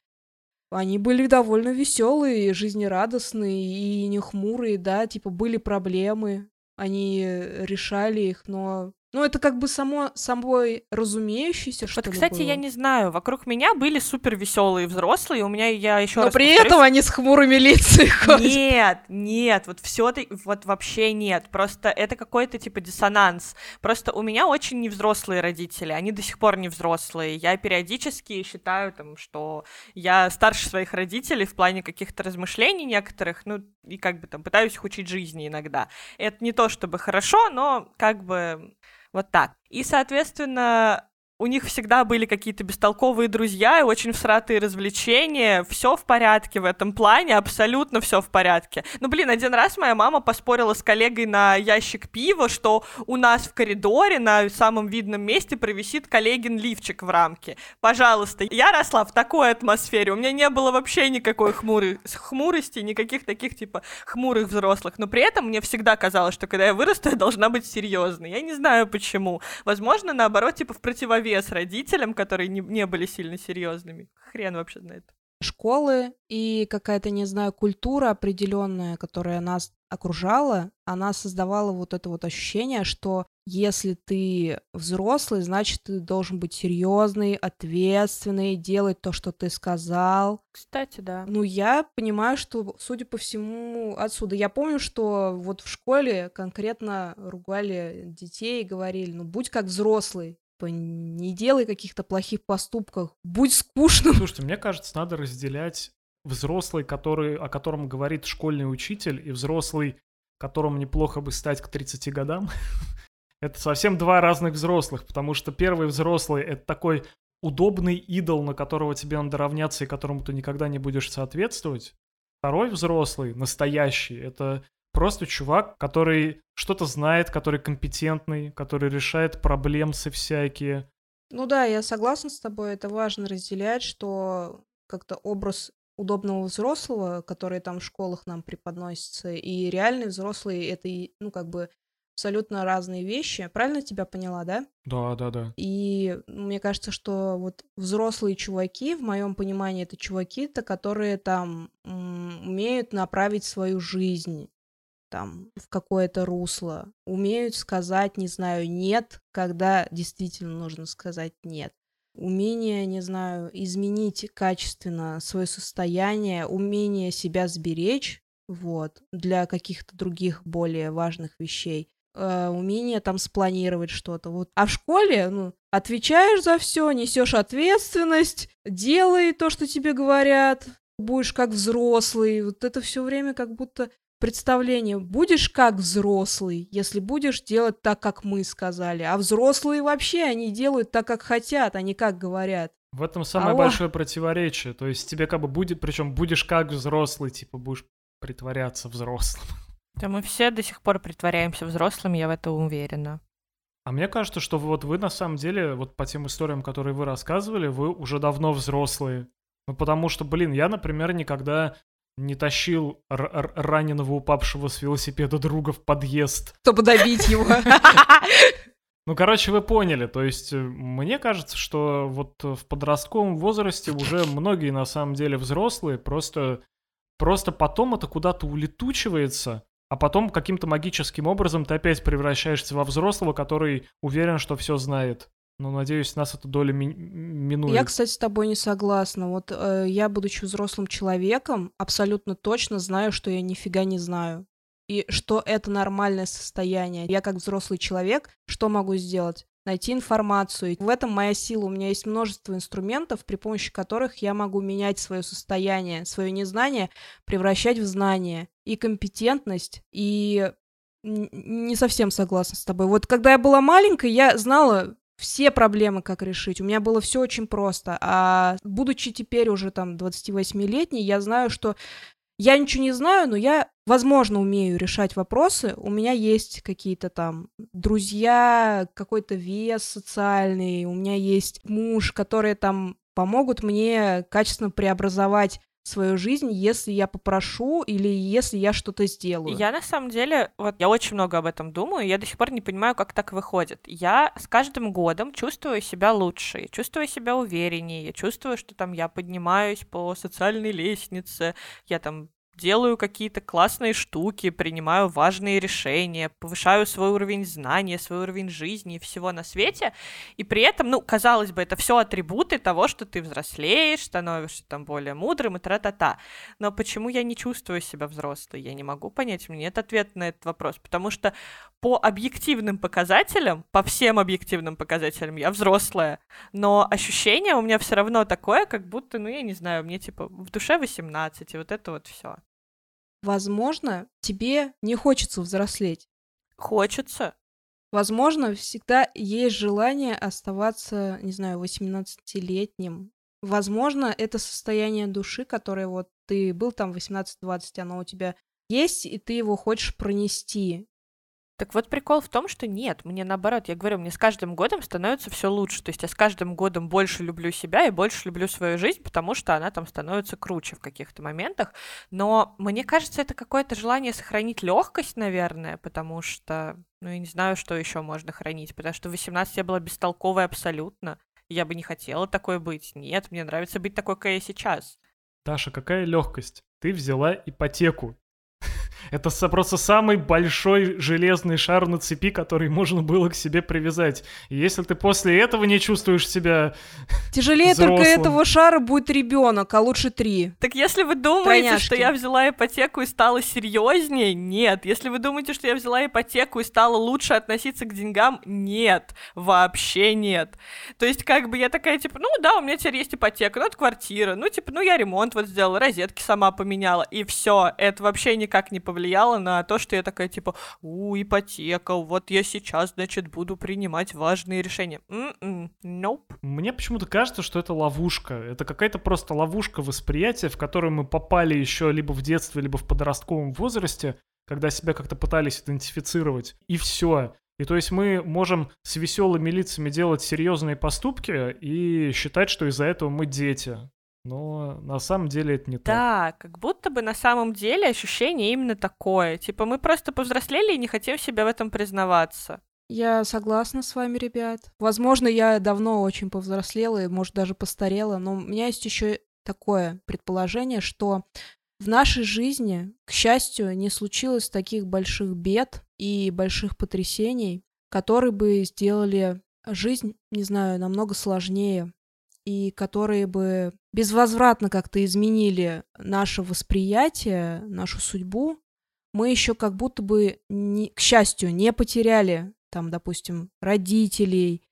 они были довольно веселые, жизнерадостные и не хмурые, да, типа были проблемы, они решали их, но ну, это как бы само собой разумеющееся, что Вот, кстати, было. я не знаю, вокруг меня были супер веселые взрослые, у меня я еще Но раз при повторюсь, этом они с хмурыми лицами ходят. Нет, нет, вот все вот вообще нет. Просто это какой-то типа диссонанс. Просто у меня очень невзрослые родители, они до сих пор не взрослые. Я периодически считаю там, что я старше своих родителей в плане каких-то размышлений некоторых, ну и как бы там пытаюсь их учить жизни иногда. Это не то чтобы хорошо, но как бы вот так. И, соответственно, у них всегда были какие-то бестолковые друзья и очень всратые развлечения. Все в порядке в этом плане, абсолютно все в порядке. Ну, блин, один раз моя мама поспорила с коллегой на ящик пива, что у нас в коридоре на самом видном месте провисит коллегин лифчик в рамке. Пожалуйста, я росла в такой атмосфере, у меня не было вообще никакой хмуры... хмурости, никаких таких, типа, хмурых взрослых. Но при этом мне всегда казалось, что когда я вырасту, я должна быть серьезной. Я не знаю почему. Возможно, наоборот, типа, в противовес вес родителям, которые не, не были сильно серьезными. Хрен вообще знает. Школы и какая-то, не знаю, культура определенная, которая нас окружала, она создавала вот это вот ощущение, что если ты взрослый, значит, ты должен быть серьезный, ответственный, делать то, что ты сказал. Кстати, да. Ну, я понимаю, что, судя по всему, отсюда. Я помню, что вот в школе конкретно ругали детей и говорили, ну, будь как взрослый, типа, не делай каких-то плохих поступков, будь скучным. Слушайте, мне кажется, надо разделять взрослый, который, о котором говорит школьный учитель, и взрослый, которому неплохо бы стать к 30 годам. это совсем два разных взрослых, потому что первый взрослый — это такой удобный идол, на которого тебе надо равняться и которому ты никогда не будешь соответствовать. Второй взрослый, настоящий, это Просто чувак, который что-то знает, который компетентный, который решает проблемы всякие. Ну да, я согласна с тобой, это важно разделять, что как-то образ удобного взрослого, который там в школах нам преподносится, и реальный взрослый — это, ну, как бы абсолютно разные вещи. Правильно тебя поняла, да? Да, да, да. И мне кажется, что вот взрослые чуваки, в моем понимании, это чуваки-то, которые там умеют направить свою жизнь там в какое-то русло, умеют сказать, не знаю, нет, когда действительно нужно сказать нет. Умение, не знаю, изменить качественно свое состояние, умение себя сберечь, вот, для каких-то других более важных вещей. Э, умение там спланировать что-то. Вот. А в школе, ну, отвечаешь за все, несешь ответственность, делай то, что тебе говорят, будешь как взрослый. Вот это все время как будто представление, будешь как взрослый, если будешь делать так, как мы сказали. А взрослые вообще, они делают так, как хотят, а не как говорят. В этом самое Алло. большое противоречие. То есть тебе как бы будет, причем будешь как взрослый, типа будешь притворяться взрослым. Да мы все до сих пор притворяемся взрослыми, я в этом уверена. А мне кажется, что вот вы на самом деле, вот по тем историям, которые вы рассказывали, вы уже давно взрослые. Ну, потому что, блин, я, например, никогда не тащил раненого упавшего с велосипеда друга в подъезд. Чтобы добить его. Ну, короче, вы поняли. То есть, э, мне кажется, что вот в подростковом возрасте уже многие на самом деле взрослые, просто, просто потом это куда-то улетучивается, а потом каким-то магическим образом ты опять превращаешься во взрослого, который уверен, что все знает. Ну, надеюсь, нас эта доля ми- минует. Я, кстати, с тобой не согласна. Вот э, я, будучи взрослым человеком, абсолютно точно знаю, что я нифига не знаю. И что это нормальное состояние. Я как взрослый человек, что могу сделать? найти информацию. В этом моя сила. У меня есть множество инструментов, при помощи которых я могу менять свое состояние, свое незнание превращать в знание и компетентность, и не совсем согласна с тобой. Вот когда я была маленькой, я знала все проблемы, как решить. У меня было все очень просто. А будучи теперь уже там 28-летней, я знаю, что я ничего не знаю, но я, возможно, умею решать вопросы. У меня есть какие-то там друзья, какой-то вес социальный, у меня есть муж, которые там помогут мне качественно преобразовать свою жизнь, если я попрошу или если я что-то сделаю. Я на самом деле, вот я очень много об этом думаю, я до сих пор не понимаю, как так выходит. Я с каждым годом чувствую себя лучше, чувствую себя увереннее, чувствую, что там я поднимаюсь по социальной лестнице, я там делаю какие-то классные штуки, принимаю важные решения, повышаю свой уровень знания, свой уровень жизни и всего на свете. И при этом, ну, казалось бы, это все атрибуты того, что ты взрослеешь, становишься там более мудрым и тра-та-та. Но почему я не чувствую себя взрослой? Я не могу понять, у меня нет ответа на этот вопрос. Потому что по объективным показателям, по всем объективным показателям я взрослая, но ощущение у меня все равно такое, как будто, ну, я не знаю, мне типа в душе 18, и вот это вот все. Возможно, тебе не хочется взрослеть. Хочется. Возможно, всегда есть желание оставаться, не знаю, 18-летним. Возможно, это состояние души, которое вот ты был там 18-20, оно у тебя есть, и ты его хочешь пронести. Так вот прикол в том, что нет, мне наоборот, я говорю, мне с каждым годом становится все лучше. То есть я с каждым годом больше люблю себя и больше люблю свою жизнь, потому что она там становится круче в каких-то моментах. Но мне кажется, это какое-то желание сохранить легкость, наверное, потому что, ну, я не знаю, что еще можно хранить, потому что в 18 я была бестолковой абсолютно. Я бы не хотела такой быть. Нет, мне нравится быть такой, какая я сейчас. Даша, какая легкость? Ты взяла ипотеку. Это просто самый большой железный шар на цепи, который можно было к себе привязать. И если ты после этого не чувствуешь себя Тяжелее взрослым... только этого шара будет ребенок, а лучше три. Так если вы думаете, Тройняшки. что я взяла ипотеку и стала серьезнее, нет. Если вы думаете, что я взяла ипотеку и стала лучше относиться к деньгам, нет. Вообще нет. То есть как бы я такая, типа, ну да, у меня теперь есть ипотека, ну это квартира, ну типа, ну я ремонт вот сделала, розетки сама поменяла, и все. Это вообще никак не повлияло на то, что я такая, типа, у, ипотека, вот я сейчас, значит, буду принимать важные решения. Mm-mm, nope. Мне почему-то кажется, что это ловушка. Это какая-то просто ловушка восприятия, в которую мы попали еще либо в детстве, либо в подростковом возрасте, когда себя как-то пытались идентифицировать. И все. И то есть мы можем с веселыми лицами делать серьезные поступки и считать, что из-за этого мы дети. Но на самом деле это не так. Да, как будто бы на самом деле ощущение именно такое. Типа мы просто повзрослели и не хотим себя в этом признаваться. Я согласна с вами, ребят. Возможно, я давно очень повзрослела и, может, даже постарела, но у меня есть еще такое предположение, что в нашей жизни, к счастью, не случилось таких больших бед и больших потрясений, которые бы сделали жизнь, не знаю, намного сложнее и которые бы безвозвратно как-то изменили наше восприятие, нашу судьбу, мы еще как будто бы, не, к счастью, не потеряли там, допустим, родителей,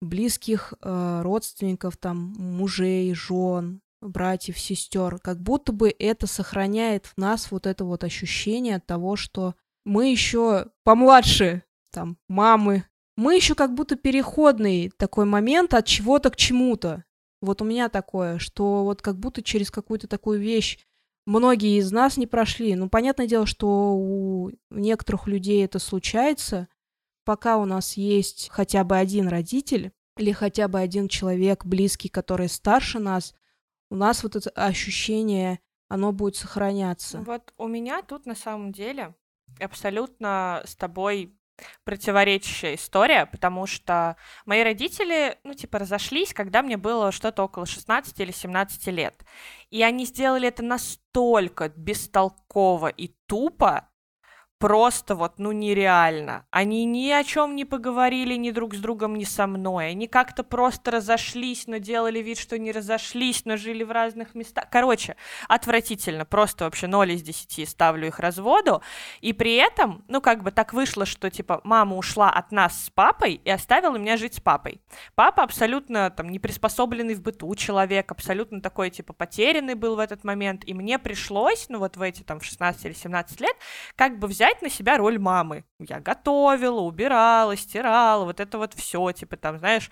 близких э, родственников, там, мужей, жен, братьев, сестер. Как будто бы это сохраняет в нас вот это вот ощущение того, что мы еще помладше, там, мамы. Мы еще как будто переходный такой момент от чего-то к чему-то. Вот у меня такое, что вот как будто через какую-то такую вещь многие из нас не прошли. Ну, понятное дело, что у некоторых людей это случается. Пока у нас есть хотя бы один родитель или хотя бы один человек близкий, который старше нас, у нас вот это ощущение, оно будет сохраняться. Вот у меня тут на самом деле абсолютно с тобой противоречащая история, потому что мои родители, ну, типа, разошлись, когда мне было что-то около 16 или 17 лет. И они сделали это настолько бестолково и тупо, просто вот, ну, нереально. Они ни о чем не поговорили ни друг с другом, ни со мной. Они как-то просто разошлись, но делали вид, что не разошлись, но жили в разных местах. Короче, отвратительно. Просто вообще 0 из 10 ставлю их разводу. И при этом, ну, как бы так вышло, что, типа, мама ушла от нас с папой и оставила меня жить с папой. Папа абсолютно, там, не приспособленный в быту человек, абсолютно такой, типа, потерянный был в этот момент. И мне пришлось, ну, вот в эти, там, в 16 или 17 лет, как бы взять взять на себя роль мамы. Я готовила, убирала, стирала, вот это вот все, типа там, знаешь,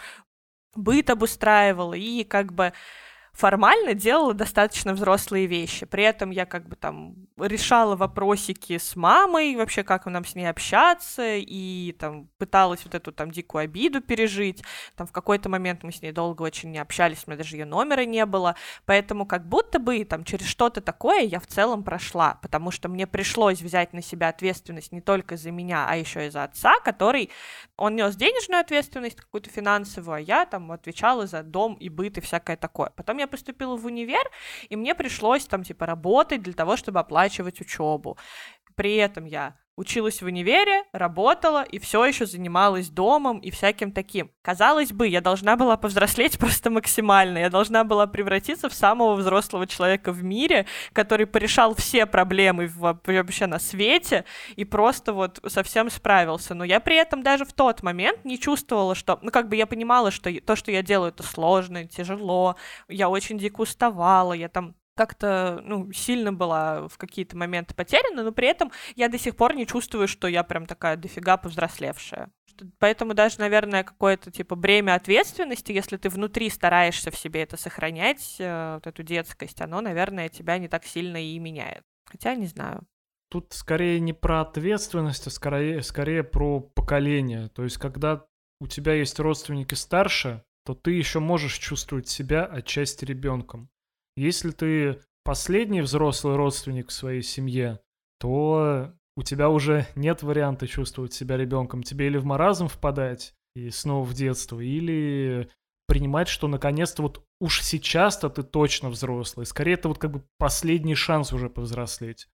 быт обустраивала и как бы формально делала достаточно взрослые вещи. При этом я как бы там решала вопросики с мамой, вообще как нам с ней общаться, и там пыталась вот эту там дикую обиду пережить. Там в какой-то момент мы с ней долго очень не общались, у меня даже ее номера не было. Поэтому как будто бы там через что-то такое я в целом прошла, потому что мне пришлось взять на себя ответственность не только за меня, а еще и за отца, который, он нес денежную ответственность, какую-то финансовую, а я там отвечала за дом и быт и всякое такое. Потом я я поступила в универ, и мне пришлось там, типа, работать для того, чтобы оплачивать учебу. При этом я училась в универе, работала и все еще занималась домом и всяким таким. Казалось бы, я должна была повзрослеть просто максимально, я должна была превратиться в самого взрослого человека в мире, который порешал все проблемы вообще на свете и просто вот совсем справился. Но я при этом даже в тот момент не чувствовала, что, ну как бы я понимала, что то, что я делаю, это сложно, тяжело, я очень дико уставала, я там как-то, ну, сильно была в какие-то моменты потеряна, но при этом я до сих пор не чувствую, что я прям такая дофига повзрослевшая. Поэтому даже, наверное, какое-то типа бремя ответственности, если ты внутри стараешься в себе это сохранять, э, вот эту детскость, оно, наверное, тебя не так сильно и меняет. Хотя не знаю. Тут скорее не про ответственность, а скорее, скорее про поколение. То есть, когда у тебя есть родственники старше, то ты еще можешь чувствовать себя отчасти ребенком. Если ты последний взрослый родственник в своей семье, то у тебя уже нет варианта чувствовать себя ребенком. Тебе или в маразм впадать и снова в детство, или принимать, что наконец-то вот уж сейчас-то ты точно взрослый. Скорее, это вот как бы последний шанс уже повзрослеть.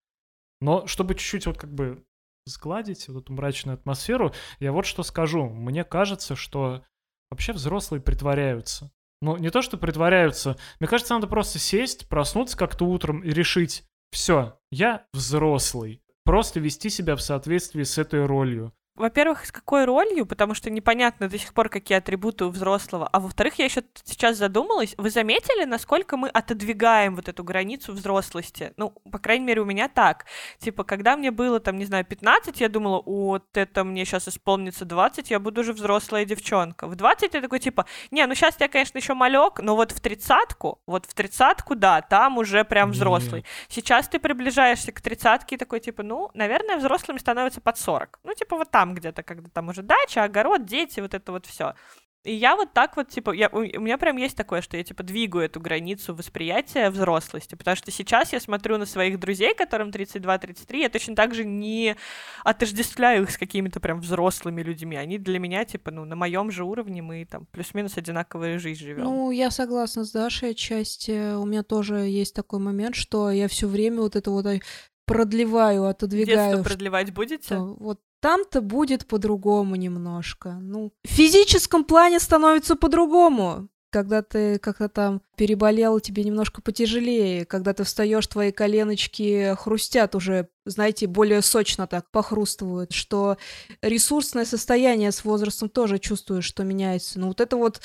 Но чтобы чуть-чуть вот как бы сгладить вот эту мрачную атмосферу, я вот что скажу. Мне кажется, что вообще взрослые притворяются. Ну, не то, что притворяются. Мне кажется, надо просто сесть, проснуться как-то утром и решить, все, я взрослый. Просто вести себя в соответствии с этой ролью во-первых, с какой ролью, потому что непонятно до сих пор, какие атрибуты у взрослого. А во-вторых, я еще сейчас задумалась, вы заметили, насколько мы отодвигаем вот эту границу взрослости? Ну, по крайней мере, у меня так. Типа, когда мне было, там, не знаю, 15, я думала, вот это мне сейчас исполнится 20, я буду уже взрослая девчонка. В 20 я такой, типа, не, ну сейчас я, конечно, еще малек, но вот в тридцатку, вот в тридцатку, да, там уже прям взрослый. Нет. Сейчас ты приближаешься к тридцатке и такой, типа, ну, наверное, взрослыми становятся под 40. Ну, типа, вот так там где-то, когда там уже дача, огород, дети, вот это вот все. И я вот так вот, типа, я, у меня прям есть такое, что я, типа, двигаю эту границу восприятия взрослости, потому что сейчас я смотрю на своих друзей, которым 32-33, я точно так же не отождествляю их с какими-то прям взрослыми людьми. Они для меня, типа, ну, на моем же уровне мы там плюс-минус одинаковую жизнь живем. Ну, я согласна с Дашей отчасти. У меня тоже есть такой момент, что я все время вот это вот продлеваю, отодвигаю. Детство продлевать будете? Вот там-то будет по-другому немножко. Ну, в физическом плане становится по-другому. Когда ты как-то там переболел, тебе немножко потяжелее. Когда ты встаешь, твои коленочки хрустят уже, знаете, более сочно так похрустывают. Что ресурсное состояние с возрастом тоже чувствуешь, что меняется. Ну вот это вот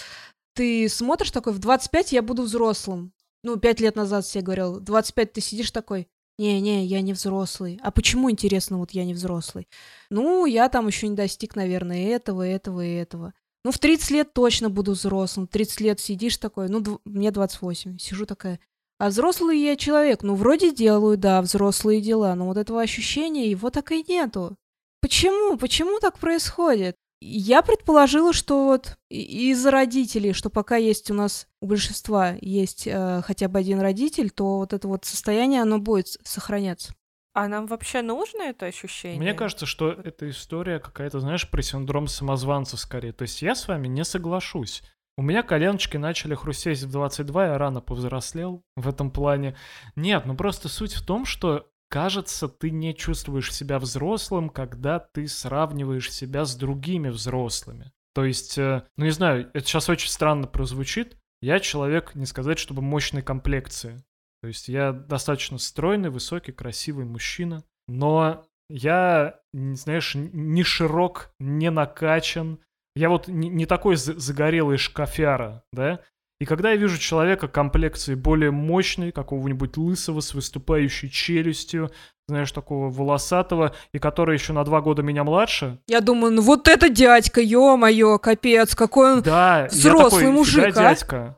ты смотришь такой, в 25 я буду взрослым. Ну, пять лет назад все говорил, 25 ты сидишь такой, не-не, я не взрослый. А почему, интересно, вот я не взрослый? Ну, я там еще не достиг, наверное, этого, этого и этого. Ну, в 30 лет точно буду взрослым. 30 лет сидишь такой, ну, дв- мне 28. Сижу такая, а взрослый я человек. Ну, вроде делаю, да, взрослые дела, но вот этого ощущения его так и нету. Почему? Почему так происходит? Я предположила, что вот из-за родителей, что пока есть у нас у большинства есть э, хотя бы один родитель, то вот это вот состояние, оно будет сохраняться. А нам вообще нужно это ощущение? Мне кажется, что эта история какая-то, знаешь, про синдром самозванца скорее. То есть я с вами не соглашусь. У меня коленочки начали хрустеть в 22, я рано повзрослел в этом плане. Нет, ну просто суть в том, что кажется, ты не чувствуешь себя взрослым, когда ты сравниваешь себя с другими взрослыми. То есть, э, ну не знаю, это сейчас очень странно прозвучит. Я человек, не сказать, чтобы мощной комплекции. То есть я достаточно стройный, высокий, красивый мужчина. Но я, знаешь, не широк, не накачан. Я вот не, не такой загорелый шкафяра, да? И когда я вижу человека комплекции более мощной, какого-нибудь лысого, с выступающей челюстью, знаешь, такого волосатого, и который еще на два года меня младше. Я думаю, ну вот это дядька, ё-моё, капец, какой он да, взрослый такой, мужик, а? дядька.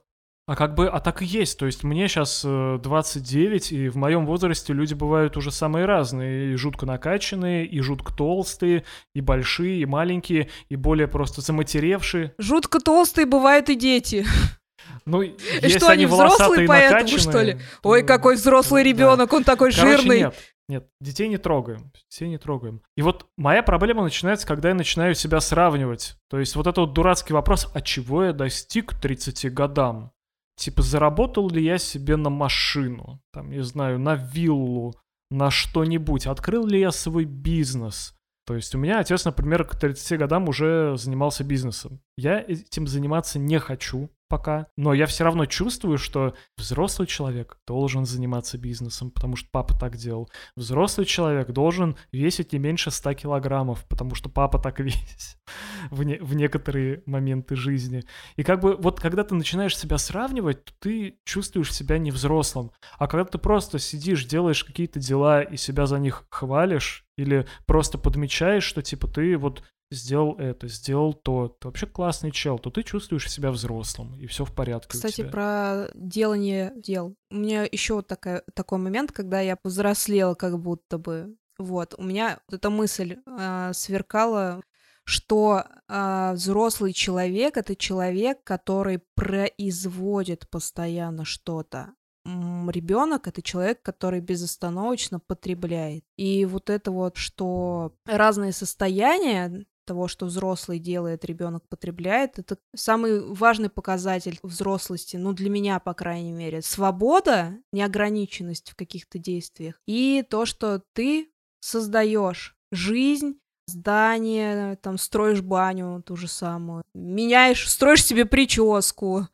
А как бы, а так и есть. То есть мне сейчас 29, э, и в моем возрасте люди бывают уже самые разные. И жутко накачанные, и жутко толстые, и большие, и маленькие, и более просто заматеревшие. Жутко толстые бывают и дети. Ну, и что, они взрослые поэтому, что ли? Ой, какой взрослый ребенок, он такой Короче, жирный. Нет. Нет, детей не трогаем, детей не трогаем. И вот моя проблема начинается, когда я начинаю себя сравнивать. То есть вот это вот дурацкий вопрос, а чего я достиг к 30 годам? Типа, заработал ли я себе на машину, там, не знаю, на виллу, на что-нибудь, открыл ли я свой бизнес? То есть у меня отец, например, к 30 годам уже занимался бизнесом. Я этим заниматься не хочу, пока. Но я все равно чувствую, что взрослый человек должен заниматься бизнесом, потому что папа так делал. Взрослый человек должен весить не меньше 100 килограммов, потому что папа так весит в, не, в некоторые моменты жизни. И как бы вот когда ты начинаешь себя сравнивать, то ты чувствуешь себя не взрослым. А когда ты просто сидишь, делаешь какие-то дела и себя за них хвалишь, или просто подмечаешь, что типа ты вот сделал это, сделал то, ты вообще классный чел, то ты чувствуешь себя взрослым, и все в порядке. Кстати, про делание дел. У меня еще вот такая, такой момент, когда я повзрослела как будто бы. Вот, у меня вот эта мысль э, сверкала, что э, взрослый человек это человек, который производит постоянно что-то. Ребенок это человек, который безостановочно потребляет. И вот это вот, что разные состояния того, что взрослый делает, ребенок потребляет, это самый важный показатель взрослости, ну, для меня, по крайней мере. Свобода, неограниченность в каких-то действиях, и то, что ты создаешь жизнь, здание, там, строишь баню ту же самую, меняешь, строишь себе прическу,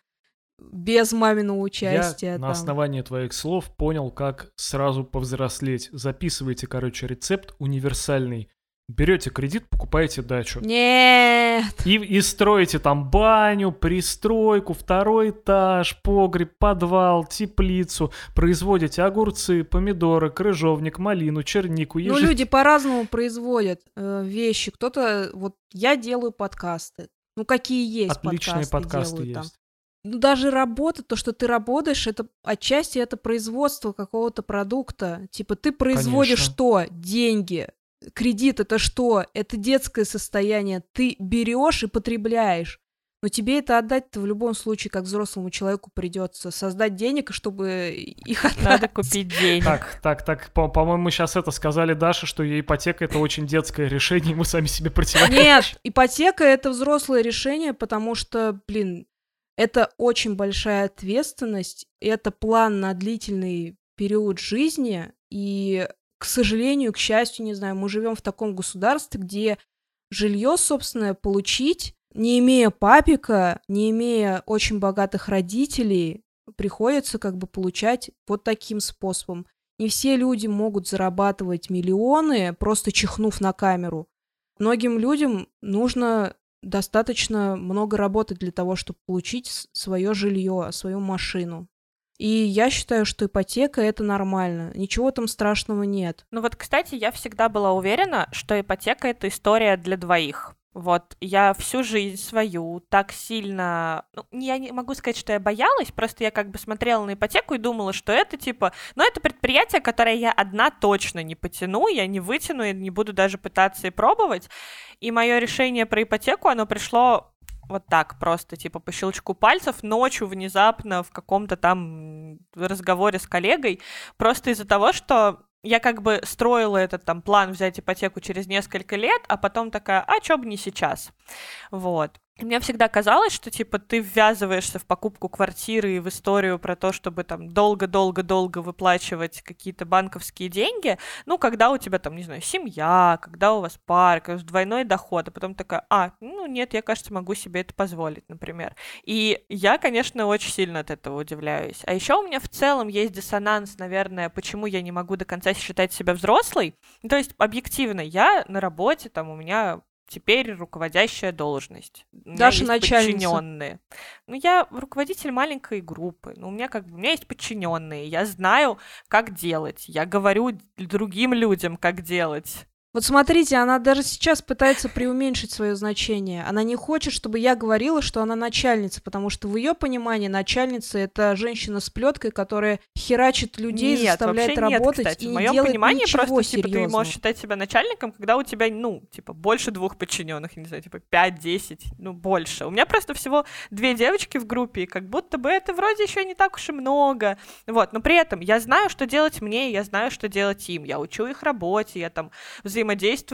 без маминого участия. Я там. на основании твоих слов понял, как сразу повзрослеть. Записывайте, короче, рецепт универсальный. Берете кредит, покупаете дачу. Нет. И, и строите там баню, пристройку, второй этаж, погреб, подвал, теплицу. Производите огурцы, помидоры, крыжовник, малину, чернику, ежи... Ну, люди по-разному производят э, вещи. Кто-то... Вот я делаю подкасты. Ну, какие есть Отличные подкасты, подкасты делаю, есть. Там. Ну, даже работа, то, что ты работаешь, это отчасти это производство какого-то продукта. Типа ты производишь Конечно. что? Деньги кредит это что? Это детское состояние. Ты берешь и потребляешь. Но тебе это отдать-то в любом случае, как взрослому человеку придется создать денег, чтобы их отдать. Надо купить денег. Так, так, так, по- по-моему, сейчас это сказали Даша, что ее ипотека это очень детское решение, и мы сами себе противоречим. Нет, ипотека это взрослое решение, потому что, блин, это очень большая ответственность, это план на длительный период жизни, и к сожалению, к счастью, не знаю, мы живем в таком государстве, где жилье собственное получить, не имея папика, не имея очень богатых родителей, приходится как бы получать вот таким способом. Не все люди могут зарабатывать миллионы, просто чихнув на камеру. Многим людям нужно достаточно много работать для того, чтобы получить свое жилье, свою машину. И я считаю, что ипотека это нормально. Ничего там страшного нет. Ну вот, кстати, я всегда была уверена, что ипотека это история для двоих. Вот, я всю жизнь свою так сильно... Ну, я не могу сказать, что я боялась, просто я как бы смотрела на ипотеку и думала, что это типа... Ну, это предприятие, которое я одна точно не потяну, я не вытяну, и не буду даже пытаться и пробовать. И мое решение про ипотеку, оно пришло вот так просто, типа по щелчку пальцев, ночью внезапно в каком-то там разговоре с коллегой, просто из-за того, что я как бы строила этот там план взять ипотеку через несколько лет, а потом такая, а чё бы не сейчас? Вот. Мне всегда казалось, что, типа, ты ввязываешься в покупку квартиры и в историю про то, чтобы там долго-долго-долго выплачивать какие-то банковские деньги, ну, когда у тебя там, не знаю, семья, когда у вас пар, двойной доход, а потом такая, а, ну, нет, я, кажется, могу себе это позволить, например. И я, конечно, очень сильно от этого удивляюсь. А еще у меня в целом есть диссонанс, наверное, почему я не могу до конца считать себя взрослой. То есть, объективно, я на работе, там, у меня теперь руководящая должность. Даша начальница. подчиненные. Ну, я руководитель маленькой группы. Ну, у меня как бы у меня есть подчиненные. Я знаю, как делать. Я говорю другим людям, как делать. Вот смотрите, она даже сейчас пытается преуменьшить свое значение. Она не хочет, чтобы я говорила, что она начальница, потому что в ее понимании начальница это женщина с плеткой, которая херачит людей, нет, заставляет работать нет, кстати. и в не моем делает понимании ничего просто серьезного. типа ты можешь считать себя начальником, когда у тебя ну типа больше двух подчиненных, не знаю, типа 5-10, ну больше. У меня просто всего две девочки в группе, и как будто бы это вроде еще не так уж и много. Вот, но при этом я знаю, что делать мне, я знаю, что делать им. Я учу их работе, я там взаимодействую,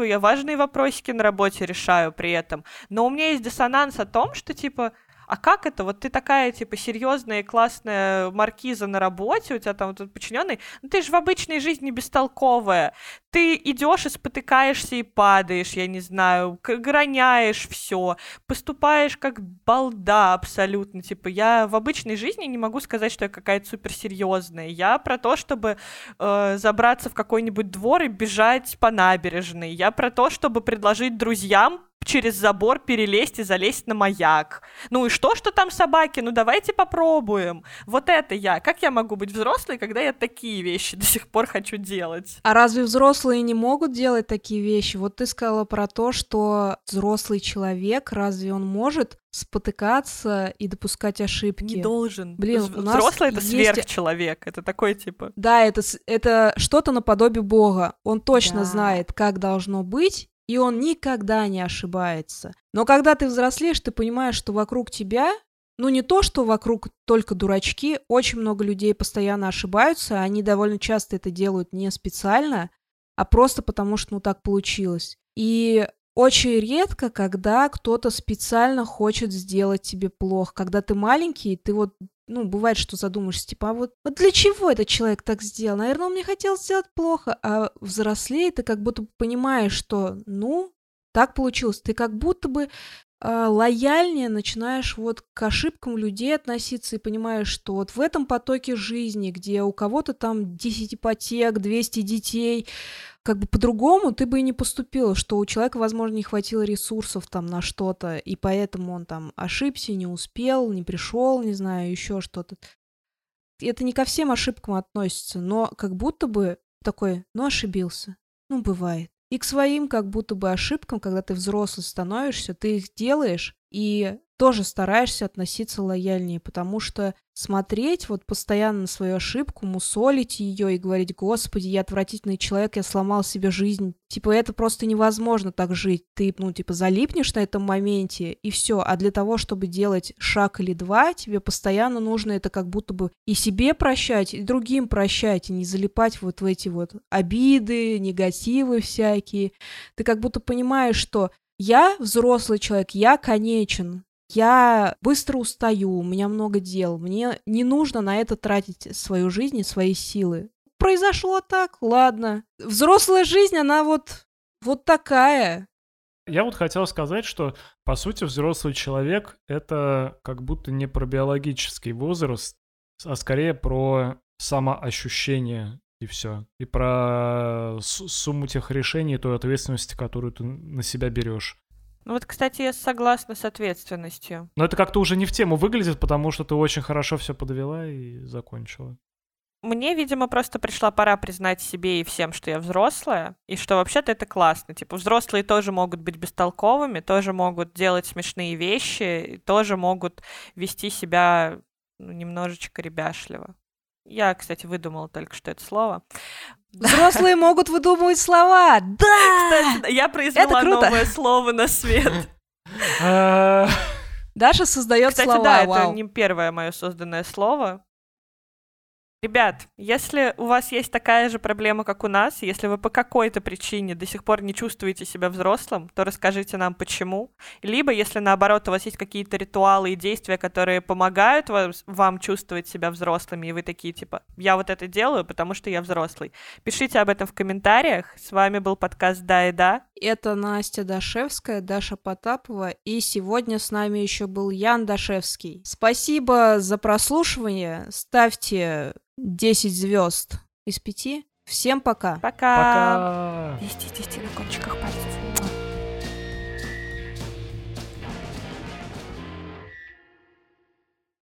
я важные вопросики на работе решаю при этом. Но у меня есть диссонанс о том, что, типа, а как это? Вот ты такая, типа, серьезная и классная маркиза на работе, у тебя там вот подчиненный, ну ты же в обычной жизни бестолковая. Ты идешь и спотыкаешься и падаешь, я не знаю, граняешь все, поступаешь как балда абсолютно. Типа, я в обычной жизни не могу сказать, что я какая-то суперсерьезная. Я про то, чтобы э, забраться в какой-нибудь двор и бежать по набережной. Я про то, чтобы предложить друзьям через забор перелезть и залезть на маяк. Ну и что, что там собаки? Ну давайте попробуем. Вот это я. Как я могу быть взрослой, когда я такие вещи до сих пор хочу делать? А разве взрослые не могут делать такие вещи? Вот ты сказала про то, что взрослый человек, разве он может спотыкаться и допускать ошибки. Не должен. Блин, у нас взрослый это есть- сверхчеловек. Это такой типа. Да, это, это что-то наподобие Бога. Он точно Да. знает, как должно быть, и он никогда не ошибается. Но когда ты взрослеешь, ты понимаешь, что вокруг тебя, ну не то, что вокруг только дурачки, очень много людей постоянно ошибаются, они довольно часто это делают не специально, а просто потому, что ну так получилось. И очень редко, когда кто-то специально хочет сделать тебе плохо. Когда ты маленький, ты вот ну, бывает, что задумаешься, типа, а вот, вот для чего этот человек так сделал? Наверное, он мне хотел сделать плохо, а взрослее ты как будто понимаешь, что, ну, так получилось. Ты как будто бы а, лояльнее начинаешь вот к ошибкам людей относиться и понимаешь, что вот в этом потоке жизни, где у кого-то там 10 ипотек, 200 детей, как бы по-другому ты бы и не поступила, что у человека, возможно, не хватило ресурсов там на что-то, и поэтому он там ошибся, не успел, не пришел, не знаю, еще что-то. Это не ко всем ошибкам относится, но как будто бы такой, ну, ошибился. Ну, бывает. И к своим как будто бы ошибкам, когда ты взрослый становишься, ты их делаешь и тоже стараешься относиться лояльнее, потому что смотреть вот постоянно на свою ошибку, мусолить ее и говорить, господи, я отвратительный человек, я сломал себе жизнь. Типа, это просто невозможно так жить. Ты, ну, типа, залипнешь на этом моменте, и все. А для того, чтобы делать шаг или два, тебе постоянно нужно это как будто бы и себе прощать, и другим прощать, и не залипать вот в эти вот обиды, негативы всякие. Ты как будто понимаешь, что я взрослый человек, я конечен, я быстро устаю, у меня много дел, мне не нужно на это тратить свою жизнь и свои силы. Произошло так, ладно. Взрослая жизнь, она вот, вот такая. Я вот хотел сказать, что, по сути, взрослый человек — это как будто не про биологический возраст, а скорее про самоощущение и все. И про сумму тех решений и той ответственности, которую ты на себя берешь. Ну вот, кстати, я согласна с ответственностью. Но это как-то уже не в тему выглядит, потому что ты очень хорошо все подвела и закончила. Мне, видимо, просто пришла пора признать себе и всем, что я взрослая, и что вообще-то это классно. Типа, взрослые тоже могут быть бестолковыми, тоже могут делать смешные вещи, тоже могут вести себя ну, немножечко ребяшливо. Я, кстати, выдумала только что это слово. Взрослые могут выдумывать слова. Да! Кстати, я произвела круто. новое слово на свет. А, Даша создает Кстати, слова. да, это не первое мое созданное слово. Ребят, если у вас есть такая же проблема, как у нас, если вы по какой-то причине до сих пор не чувствуете себя взрослым, то расскажите нам почему. Либо, если наоборот у вас есть какие-то ритуалы и действия, которые помогают вас, вам чувствовать себя взрослыми, и вы такие типа, я вот это делаю, потому что я взрослый. Пишите об этом в комментариях. С вами был подкаст «Да и да». Это Настя Дашевская, Даша Потапова, и сегодня с нами еще был Ян Дашевский. Спасибо за прослушивание. Ставьте 10 звезд из 5. Всем пока. Пока. Пока. Вести, вести на кончиках пальцев.